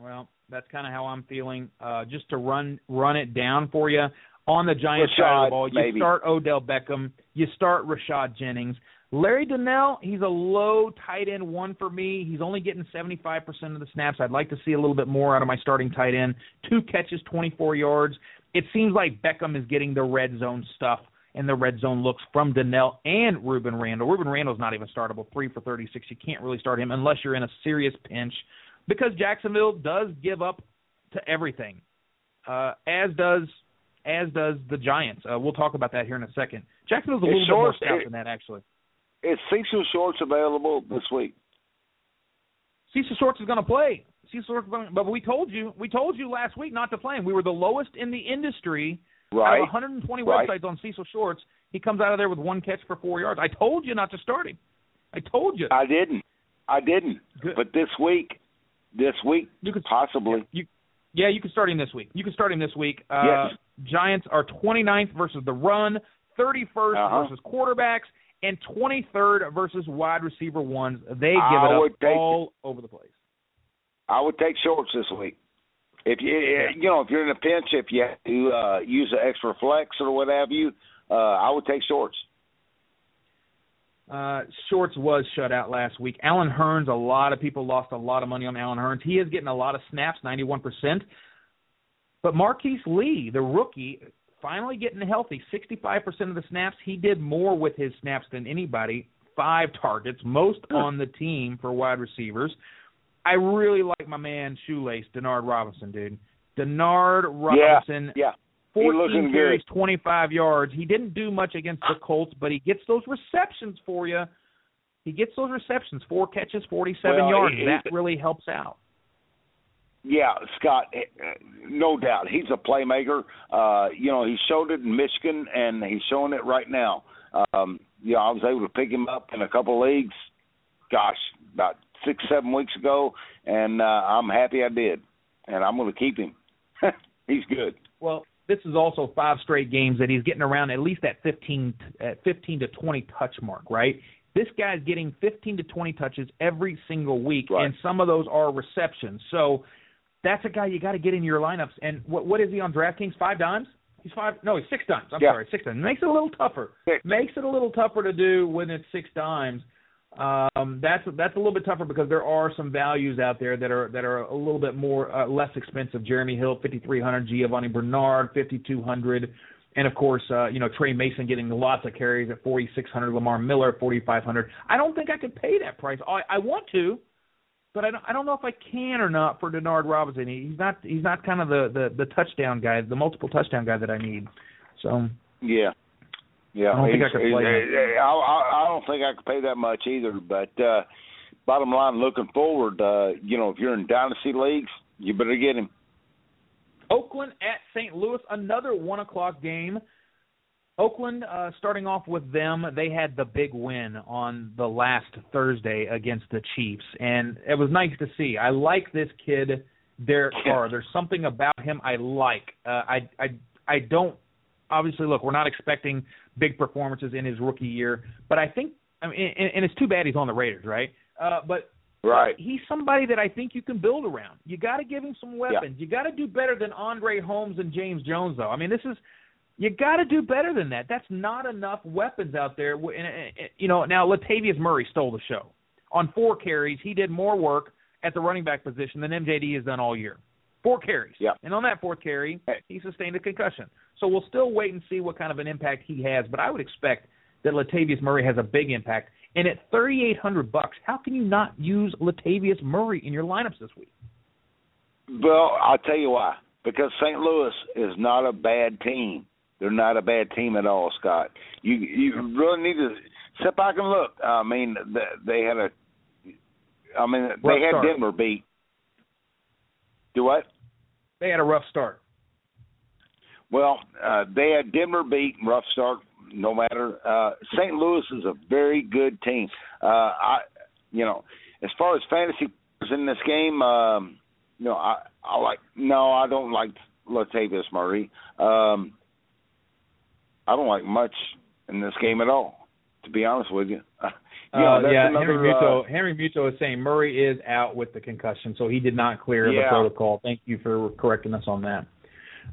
Well, that's kind of how I'm feeling. Uh, just to run run it down for you on the Giants Rashad, side of the ball, you maybe. start Odell Beckham, you start Rashad Jennings. Larry Donnell, he's a low tight end one for me. He's only getting 75% of the snaps. I'd like to see a little bit more out of my starting tight end. Two catches, 24 yards. It seems like Beckham is getting the red zone stuff and the red zone looks from Donnell and Rueben Randle. Rueben Randle's not even startable, three for 36. You can't really start him unless you're in a serious pinch because Jacksonville does give up to everything, uh, as does as does the Giants. Uh, we'll talk about that here in a second. Jacksonville's a little bit more stout than that, actually. Is Cecil Shorts available this week? Cecil Shorts is going to play. Cecil Shorts, but we told you, we told you last week not to play him. We were the lowest in the industry Right. Out of 120 right. websites on Cecil Shorts, he comes out of there with one catch for four yards. I told you not to start him. I told you. I didn't. I didn't. Good. But this week, this week, You could possibly. You, yeah, you can start him this week. You can start him this week. Uh, Yes. Giants are 29th versus the run, 31st Uh-huh. versus quarterbacks, and 23rd versus wide receiver ones. They give I it up all over the place. I would take shorts this week. If you you know if you're in a pinch, if you have to uh, use an extra flex or what have you, uh, I would take shorts. Uh, Shorts was shut out last week. Allen Hurns, a lot of people lost a lot of money on Allen Hurns. He is getting a lot of snaps, 91%. But Marquise Lee, the rookie, finally getting healthy, 65% of the snaps. He did more with his snaps than anybody, five targets, most hmm. on the team for wide receivers. I really like my man Shoelace, Denard Robinson, dude. Denard Robinson, Yeah, he 14 carries, good. 25 yards. He didn't do much against the Colts, but he gets those receptions for you. He gets those receptions, four catches, 47 Well, yards. he- that really helps out. Yeah, Scott, eh, eh, no doubt, he's a playmaker. Uh, you know, he showed it in Michigan, and he's showing it right now. Um, you know, I was able to pick him up in a couple leagues. Gosh, about six, seven weeks ago, and uh, I'm happy I did, and I'm going to keep him. he's good. Well, this is also five straight games that he's getting around at least that 15 at 15 to 20 touch mark, right? This guy's getting 15 to 20 touches every single week, Right. and some of those are receptions. So that's a guy you got to get in your lineups. And what what is he on DraftKings? Five dimes? He's five? No, he's six dimes. I'm Yeah. sorry, six dimes. Makes it a little tougher. Six. Makes it a little tougher to do when it's six dimes. Um, that's that's a little bit tougher because there are some values out there that are that are a little bit more uh, less expensive. Jeremy Hill, fifty three hundred. Giovani Bernard, fifty two hundred. And of course, uh, you know Tre Mason getting lots of carries at 4,600. Lamar Miller at 4,500. I don't think I could pay that price. I, I want to, but I don't, I don't know if I can or not for Denard Robinson. He, he's not he's not kind of the, the the touchdown guy, the multiple touchdown guy that I need. So Yeah. Yeah, I don't think I could play I, I, I don't think I could pay that much either. But uh, bottom line, looking forward, uh, you know, if you're in dynasty leagues, you better get him. Oakland at St. Louis, another one o'clock game. Oakland, uh, starting off with them, they had the big win on the last Thursday against the Chiefs, and it was nice to see. I like this kid, Derek Carr. There's something about him I like. Uh, I I I don't obviously look. We're not expecting big performances in his rookie year, but I think I mean, and, and it's too bad he's on the Raiders, right? Uh, but Right. he's somebody that I think you can build around. You got to give him some weapons. You got to do better than Andre Holmes and James Jones, though. I mean, this is you got to do better than that. That's not enough weapons out there. And, You know, now Latavius Murray stole the show on four carries. He did more work at the running back position than MJD has done all year. Four carries. Yeah. And on that fourth carry, he sustained a concussion. So we'll still wait and see what kind of an impact he has. But I would expect that Latavius Murray has a big impact. And at thirty eight hundred bucks, how can you not use Latavius Murray in your lineups this week? Well, I'll tell you why. Because St. Louis is not a bad team. They're not a bad team at all, Scott. You you really need to sit back and look. I mean, they, had a. I mean, Rough they had start. Denver beat. Do what? They had a rough start. Well, uh, they had Denver beat, rough start, no matter. Uh, St. Louis is a very good team. Uh, I, you know, as far as fantasy players in this game, um, you know, I, I like. No, I don't like Latavius Murray. Um, I don't like much in this game at all, to be honest with you. you know, uh, yeah, another, Henry Muto. uh, Henry Muto is saying Murray is out with the concussion, so he did not clear Yeah. the protocol. Thank you for correcting us on that.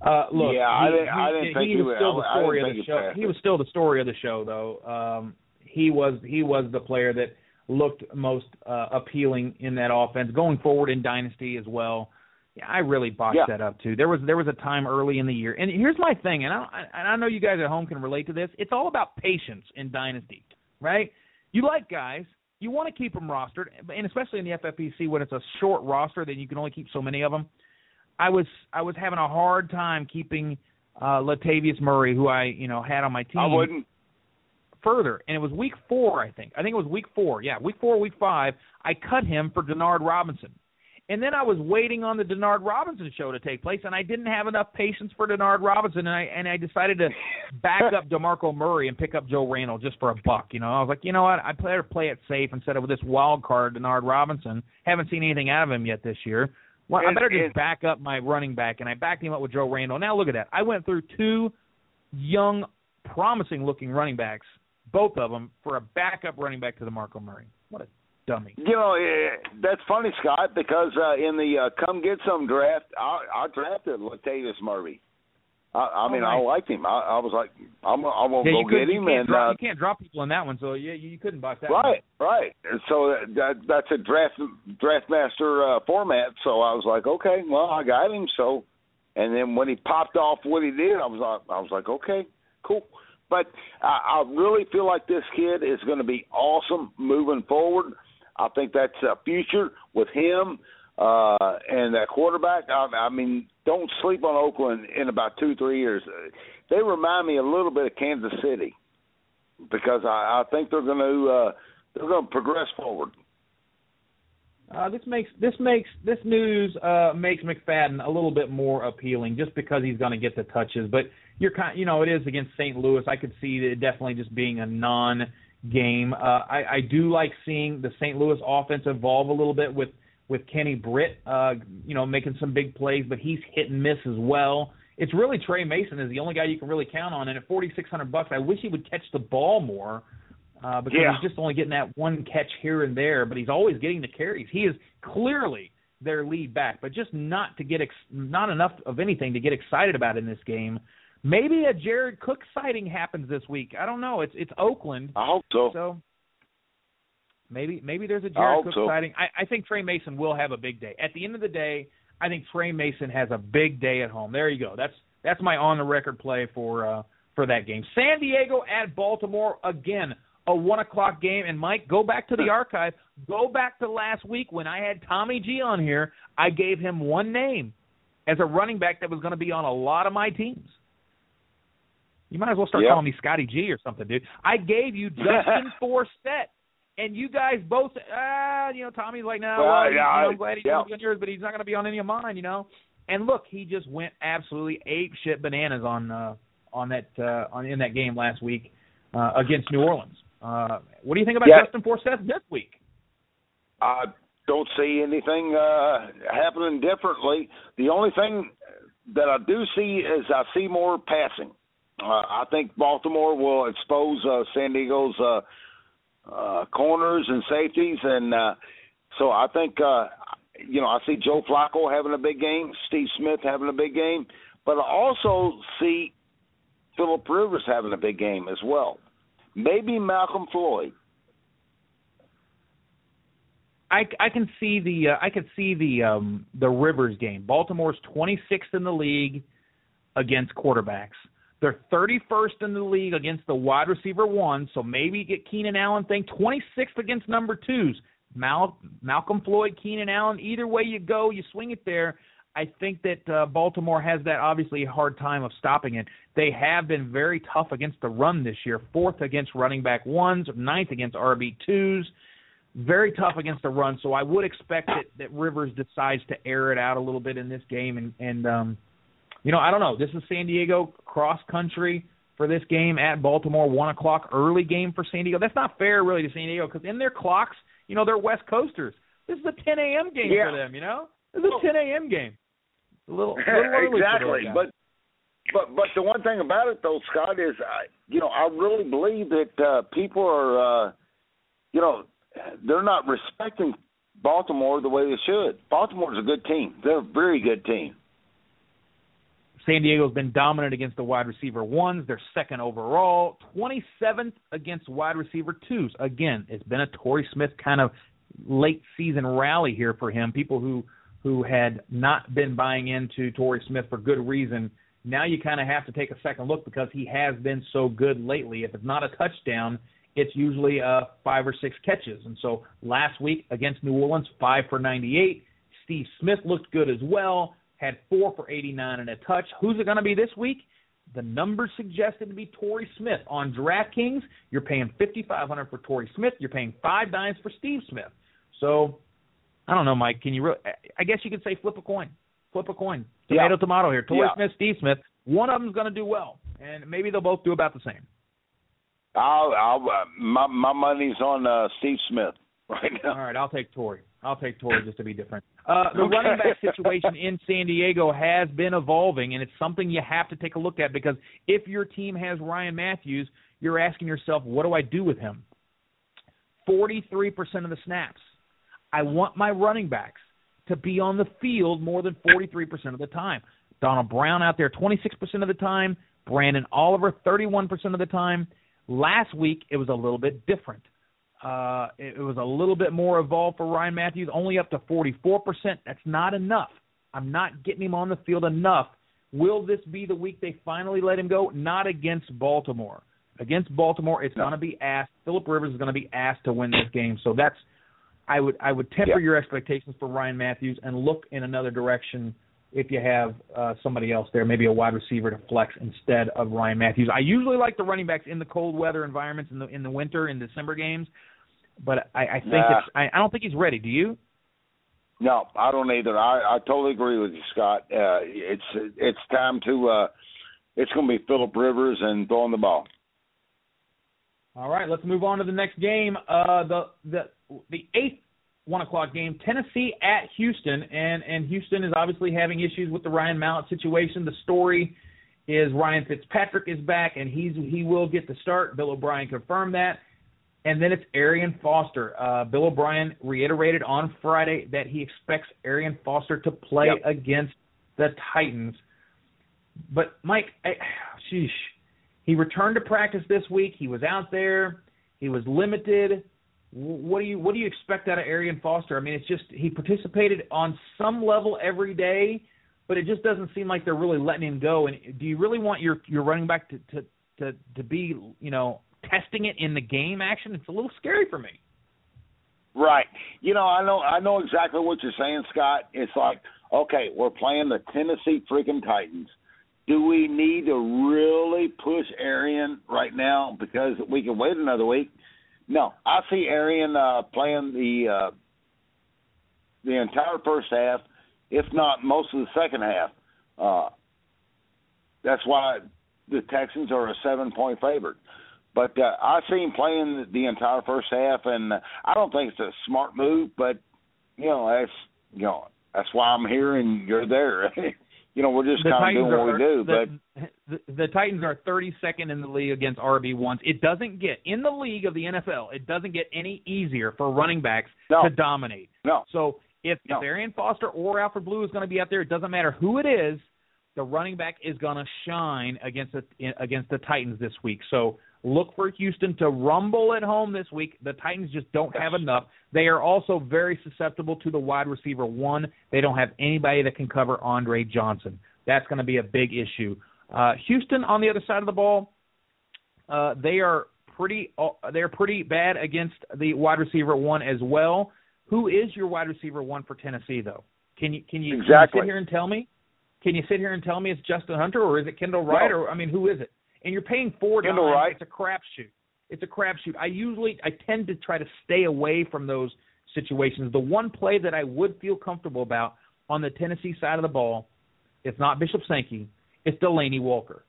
Uh, look, Yeah, I he, didn't- he, I didn't he think he was would- still the I- I didn't story of the show. He was still the story of the show, though. Um, he was he was the player that looked most uh, appealing in that offense going forward in dynasty as well. Yeah, I really botched Yeah. that up too. There was there was a time early in the year, and here's my thing, and I and I know you guys at home can relate to this. It's all about patience in dynasty, right? You like guys, you want to keep them rostered, and especially in the FFPC when it's a short roster, then you can only keep so many of them. I was I was having a hard time keeping uh Latavius Murray, who I you know had on my team I wouldn't. further, and it was week four, I think. I think it was week four. Yeah, week four, week five. I cut him for Denard Robinson, And then I was waiting on the Denard Robinson show to take place, and I didn't have enough patience for Denard Robinson, and I and I decided to back up Demarco Murray and pick up Joe Randle just for a buck. You know, I was like, you know what, I better play it safe instead of this wild card Denard Robinson. Haven't seen anything out of him yet this year. Well, I better just back up my running back, and I backed him up with Joe Randle. Now look at that. I went through two young, promising-looking running backs, both of them, for a backup running back to Demarco Murray. What a dummy. You know, that's funny, Scott, because uh, in the uh, come get some draft, I, I drafted Latavius Murray. I, I mean, right. I liked him. I, I was like, I'm, I'm gonna yeah, go get him. and drop, uh, you can't drop people in that one, so yeah, you couldn't box that. Right, one. right. And so that that's a draft draft master uh, format. So I was like, okay, well, I got him. So, and then when he popped off what he did, I was like, I was like, okay, cool. But I, I really feel like this kid is going to be awesome moving forward. I think that's a future with him uh, and that quarterback. I, I mean, don't sleep on Oakland in about two three years. They remind me a little bit of Kansas City because I, I think they're going to uh, they're going to progress forward. Uh, this makes this makes this news uh, makes McFadden a little bit more appealing just because he's going to get the touches. But you're kind, you know, it is against St. Louis. I could see it definitely just being a non game. Uh, I, I do like seeing the St. Louis offense evolve a little bit with with Kenny Britt, uh, you know, making some big plays, but he's hit and miss as well. It's really Tre Mason is the only guy you can really count on, and at forty six hundred bucks, I wish he would catch the ball more. Uh, because yeah. he's just only getting that one catch here and there, but he's always getting the carries. He is clearly their lead back, but just not to get ex- not enough of anything to get excited about in this game. Maybe a Jared Cook sighting happens this week. I don't know. It's it's Oakland. I hope so. So maybe maybe there's a Jared Cook so. sighting. I, I think Tre Mason will have a big day. At the end of the day, I think Tre Mason has a big day at home. There you go. That's that's my on the record play for uh for that game. San Diego at Baltimore again. A one o'clock game, and Mike, go back to the archive. Go back to last week when I had Tommy G on here. I gave him one name as a running back that was going to be on a lot of my teams. You might as well start yep. calling me Scotty G or something, dude. I gave you Justin Forsett, and you guys both, ah, you know, Tommy's like, no, well, well, yeah, you know, I'm glad he's yeah. on yours, but he's not going to be on any of mine, you know. And look, he just went absolutely ape shit bananas on uh, on that uh, on in that game last week uh, against New Orleans. Uh, what do you think about yeah. Justin Forsett this week? I don't see anything uh, happening differently. The only thing that I do see is I see more passing. Uh, I think Baltimore will expose uh, San Diego's uh, uh, corners and safeties, and uh, so I think uh, you know I see Joe Flacco having a big game, Steve Smith having a big game, but I also see Philip Rivers having a big game as well. Maybe Malcolm Floyd. I, I can see the uh, I can see the um, the Rivers game. Baltimore's 26th in the league against quarterbacks. They're 31st in the league against the wide receiver one, so maybe get Keenan Allen thing. 26th against number twos. Mal- Malcolm Floyd, Keenan Allen. Either way you go, you swing it there. I think that uh, Baltimore has that obviously a hard time of stopping it. They have been very tough against the run this year. Fourth against running back ones, ninth against RB twos. Very tough against the run. So I would expect that, that Rivers decides to air it out a little bit in this game and and um, you know, I don't know. This is San Diego cross country for this game at Baltimore, one o'clock early game for San Diego. That's not fair, really, to San Diego because in their clocks, you know, they're West Coasters. This is a 10 a.m. game yeah. for them. You know, this is a 10 a.m. game. A little, a little early exactly, but but but the one thing about it though, Scott, is I you know I really believe that uh, people are uh, you know they're not respecting Baltimore the way they should. Baltimore's a good team. They're a very good team. San Diego's been dominant against the wide receiver ones. They're second overall, 27th against wide receiver twos. Again, it's been a Torrey Smith kind of late season rally here for him. People who who had not been buying into Torrey Smith for good reason. Now you kind of have to take a second look because he has been so good lately. If it's not a touchdown, it's usually uh, five or six catches. And so last week against New Orleans, five for 98. Steve Smith looked good as well had four for 89 and a touch. Who's it going to be this week? The number suggested to be Torrey Smith on DraftKings. You're paying 5,500 for Torrey Smith. You're paying five dimes for Steve Smith. So I don't know, Mike. Can you? Re- I guess you could say flip a coin. Flip a coin. Tomato, yeah. tomato here. Torrey yeah. Smith, Steve Smith. One of them's going to do well, and maybe they'll both do about the same. I'll, I'll uh, my my money's on uh, Steve Smith right now. All right, I'll take Torrey. I'll take Torrey just to be different. Uh, the okay. running back situation in San Diego has been evolving, and it's something you have to take a look at because if your team has Ryan Mathews, you're asking yourself, what do I do with him? 43% of the snaps. I want my running backs to be on the field more than 43% of the time. Donald Brown out there 26% of the time, Branden Oliver 31% of the time. Last week it was a little bit different. Uh, it, it was a little bit more evolved for Ryan Mathews, only up to 44%. That's not enough. I'm not getting him on the field enough. Will this be the week they finally let him go? Not against Baltimore. Against Baltimore, it's no. going to be asked. Philip Rivers is going to be asked to win this game. So that's I would I would temper yeah. your expectations for Ryan Mathews and look in another direction if you have uh, somebody else there, maybe a wide receiver to flex instead of Ryan Mathews. I usually like the running backs in the cold weather environments in the in the winter in December games, but I, I think nah. it's I, I don't think he's ready. Do you? No, I don't either. I, I totally agree with you, Scott. Uh, it's it's time to uh, it's going to be Philip Rivers and throwing the ball. All right, let's move on to the next game. Uh, the the the eighth one o'clock game, Tennessee at Houston, and and Houston is obviously having issues with the Ryan Mallett situation. The story is Ryan Fitzpatrick is back, and he's he will get the start. Bill O'Brien confirmed that, and then it's Arian Foster. Uh, Bill O'Brien reiterated on Friday that he expects Arian Foster to play yep. against the Titans. But Mike, I, sheesh, he returned to practice this week. He was out there. He was limited what do you what do you expect out of Arian Foster? I mean, it's just he participated on some level every day, but it just doesn't seem like they're really letting him go. And do you really want your your running back to to to, to be you know testing it in the game action? It's a little scary for me. Right. You know, I know I know exactly what you're saying, Scott. It's like, okay, we're playing the Tennessee freaking Titans. Do we need to really push Arian right now because we can wait another week? No, I see Arian uh, playing the uh, the entire first half, if not most of the second half. Uh, that's why the Texans are a seven point favorite. But uh, I see him playing the entire first half, and I don't think it's a smart move. But you know, that's you know that's why I'm here and you're there. you know, we're just kind of doing what we do. The, but the, the Titans are 32nd in the league against RB ones. It doesn't get in the league of the NFL. It doesn't get any easier for running backs no. to dominate. No. So if, no. if Arian Foster or Alfred Blue is going to be out there, it doesn't matter who it is. The running back is going to shine against the against the Titans this week. So Look for Houston to rumble at home this week. The Titans just don't have enough. They are also very susceptible to the wide receiver one. They don't have anybody that can cover Andre Johnson. That's going to be a big issue. Uh, Houston on the other side of the ball, uh, they are pretty uh, they're pretty bad against the wide receiver one as well. Who is your wide receiver one for Tennessee though? Can you can you, exactly. can you sit here and tell me? Can you sit here and tell me it's Justin Hunter or is it Kendall Wright no. or I mean who is it? And you're paying four dollars. Right. It's a crapshoot. It's a crapshoot. I usually I tend to try to stay away from those situations. The one play that I would feel comfortable about on the Tennessee side of the ball, it's not Bishop Sankey, it's Delanie Walker.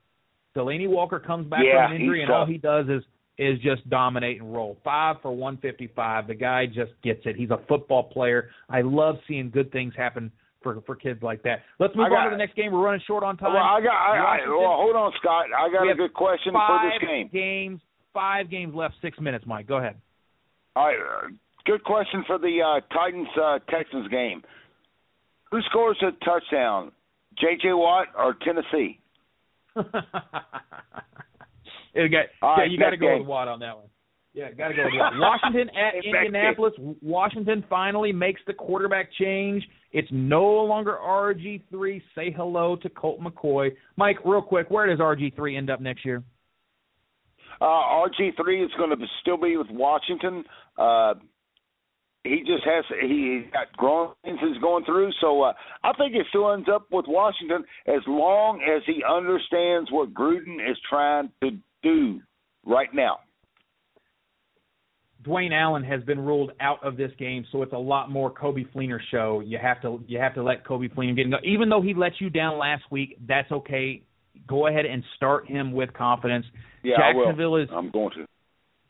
Delanie Walker comes back yeah, from an injury, and all he does is is just dominate and roll. Five for 155. The guy just gets it. He's a football player. I love seeing good things happen for for kids like that. Let's move got, on to the next game. We're running short on time. Well, I got. I, I, well, hold on, Scott. I got a good question for this game. Games, five games left, six minutes. Mike, go ahead. All right. Uh, good question for the uh, Titans uh, Texans game. Who scores a touchdown, J.J. Watt or Tennessee? it got, yeah, you got to go with Watt on that one. Yeah, got to go. Washington at Indianapolis. Washington finally makes the quarterback change. It's no longer RG3. Say hello to Colt McCoy. Mike, real quick, where does RG3 end up next year? Uh, RG3 is going to still be with Washington. Uh, he just has he got growing he's going through. So uh, I think he still ends up with Washington as long as he understands what Gruden is trying to do right now. Dwayne Allen has been ruled out of this game, so it's a lot more Coby Fleener show. You have to you have to let Coby Fleener get even though he let you down last week. That's okay. Go ahead and start him with confidence. Yeah, Jacksonville is. I'm going to.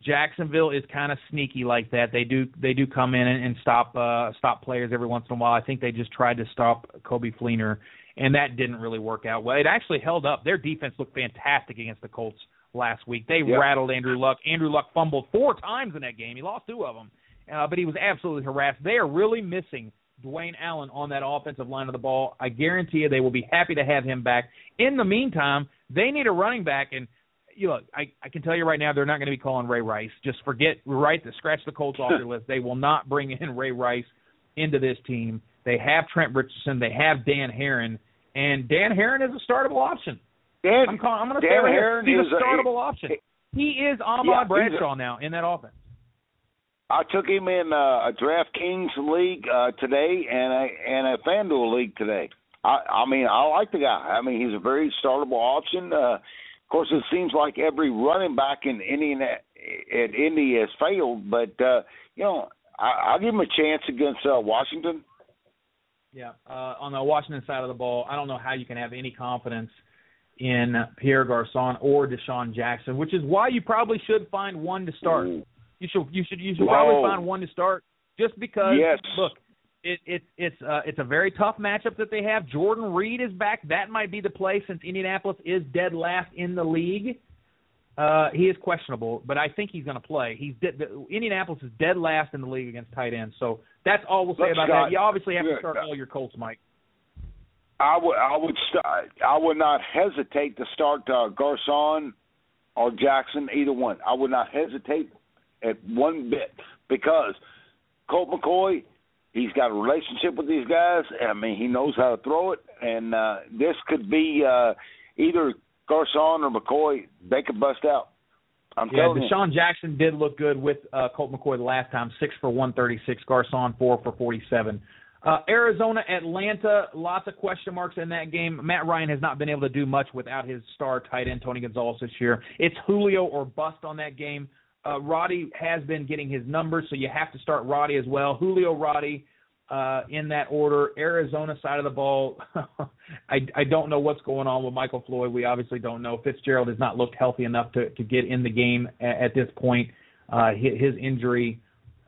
Jacksonville is kind of sneaky like that. They do they do come in and, and stop uh stop players every once in a while. I think they just tried to stop Coby Fleener and that didn't really work out well. It actually held up. Their defense looked fantastic against the Colts last week. They yep. rattled Andrew Luck. Andrew Luck fumbled four times in that game. He lost two of them, uh, but he was absolutely harassed. They are really missing Dwayne Allen on that offensive line of the ball. I guarantee you they will be happy to have him back. In the meantime, they need a running back, and you know, I, I can tell you right now they're not going to be calling Ray Rice. Just forget Rice. Scratch the Colts off your list. They will not bring in Ray Rice into this team. They have Trent Richardson. They have Dan Herron, and Dan Herron is a startable option. Dan, I'm, calling, I'm going to say right he's is a startable a, option. He is Ahmad yeah, Bradshaw a, now in that offense. I took him in uh, a DraftKings league uh, today and a and a FanDuel league today. I, I mean, I like the guy. I mean, he's a very startable option. Uh, of course, it seems like every running back in Indiana at Indy has failed, but uh, you know, I, I'll give him a chance against uh, Washington. Yeah, uh, on the Washington side of the ball, I don't know how you can have any confidence in Pierre Garcon or DeSean Jackson, which is why you probably should find one to start. Ooh. You should you should you should probably find one to start just because yes. look, it, it it's uh, it's a very tough matchup that they have. Jordan Reed is back. That might be the play since Indianapolis is dead last in the league. Uh, he is questionable, but I think he's going to play. He's the, Indianapolis is dead last in the league against tight ends. So that's all we'll say Let's about Scott, that. You obviously have to start all your Colts, Mike. I would I would start, I would not hesitate to start uh, Garcon or Jackson, either one. I would not hesitate at one bit because Colt McCoy, he's got a relationship with these guys. I mean, he knows how to throw it, and uh, this could be uh, either Garcon or McCoy. They could bust out. I'm yeah, telling DeSean you. Jackson did look good with uh, Colt McCoy the last time, six for 136. Garcon four for 47. Uh, Arizona, Atlanta, lots of question marks in that game. Matt Ryan has not been able to do much without his star tight end Tony Gonzalez this year. It's Julio or bust on that game. Uh, Roddy has been getting his numbers, so you have to start Roddy as well. Julio, Roddy, uh, in that order. Arizona side of the ball, I, I don't know what's going on with Michael Floyd. We obviously don't know. Fitzgerald has not looked healthy enough to to get in the game at, at this point. Uh, his, his injury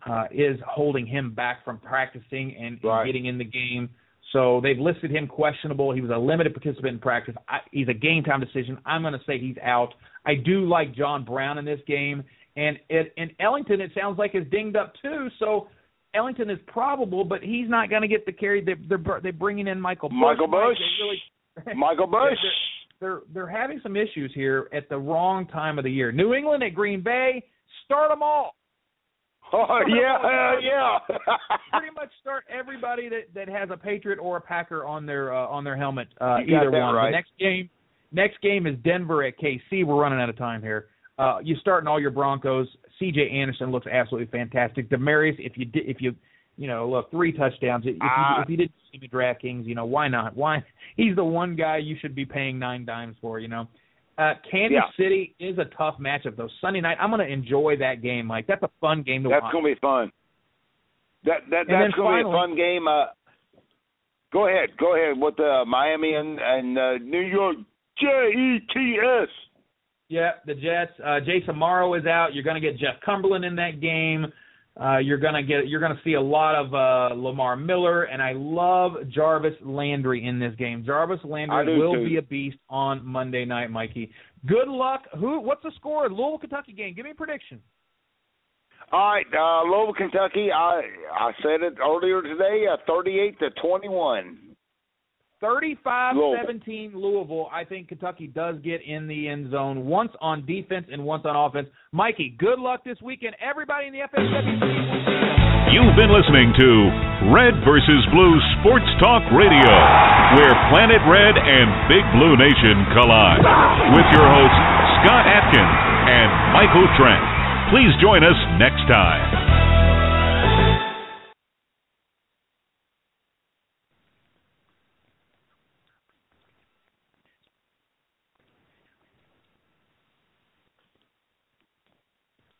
uh, is holding him back from practicing and, right. and getting in the game. So they've listed him questionable. He was a limited participant in practice. I, he's a game time decision. I'm going to say he's out. I do like John Brown in this game, and it, and Ellington it sounds like is dinged up too. So Ellington is probable, but he's not going to get the carry. They're, they're they're bringing in Michael Bush. Michael Bush. Really, Michael Bush. They're, they're they're having some issues here at the wrong time of the year. New England at Green Bay, start them all. Oh yeah, uh, yeah. Pretty much start everybody that that has a Patriot or a Packer on their uh, on their helmet. Uh, either one. Right. The next game, next game is Denver at KC. We're running out of time here. Uh, you starting all your Broncos. C.J. Anderson looks absolutely fantastic. Demaryius, if you did, if you you know, look, three touchdowns. If, you, uh, if you didn't see me DraftKings, you know, why not? Why? He's the one guy you should be paying nine dimes for. You know. Uh, Kansas yeah. City is a tough matchup though. Sunday night, I'm going to enjoy that game, Mike. That's a fun game to that's watch. That's going to be fun. That that and that's going to be a fun game. Uh, go ahead, go ahead with uh, Miami and and uh, New York J E T S. Yeah, the Jets. Uh, Jace Amaro is out. You're going to get Jeff Cumberland in that game. Uh, you're gonna get you're gonna see a lot of uh, Lamar Miller, and I love Jarvis Landry in this game. Jarvis Landry will too. be a beast on Monday night, Mikey. Good luck. Who? What's the score? In Louisville, Kentucky game. Give me a prediction. All right, uh, Louisville, Kentucky. I I said it earlier today. Uh, Thirty-eight to twenty-one. 35-17 Louisville. I think Kentucky does get in the end zone once on defense and once on offense. Mikey, good luck this weekend. Everybody in the FSW. You've been listening to Red versus Blue Sports Talk Radio, where Planet Red and Big Blue Nation collide. With your hosts, Scott Atkins and Michael Trent. Please join us next time.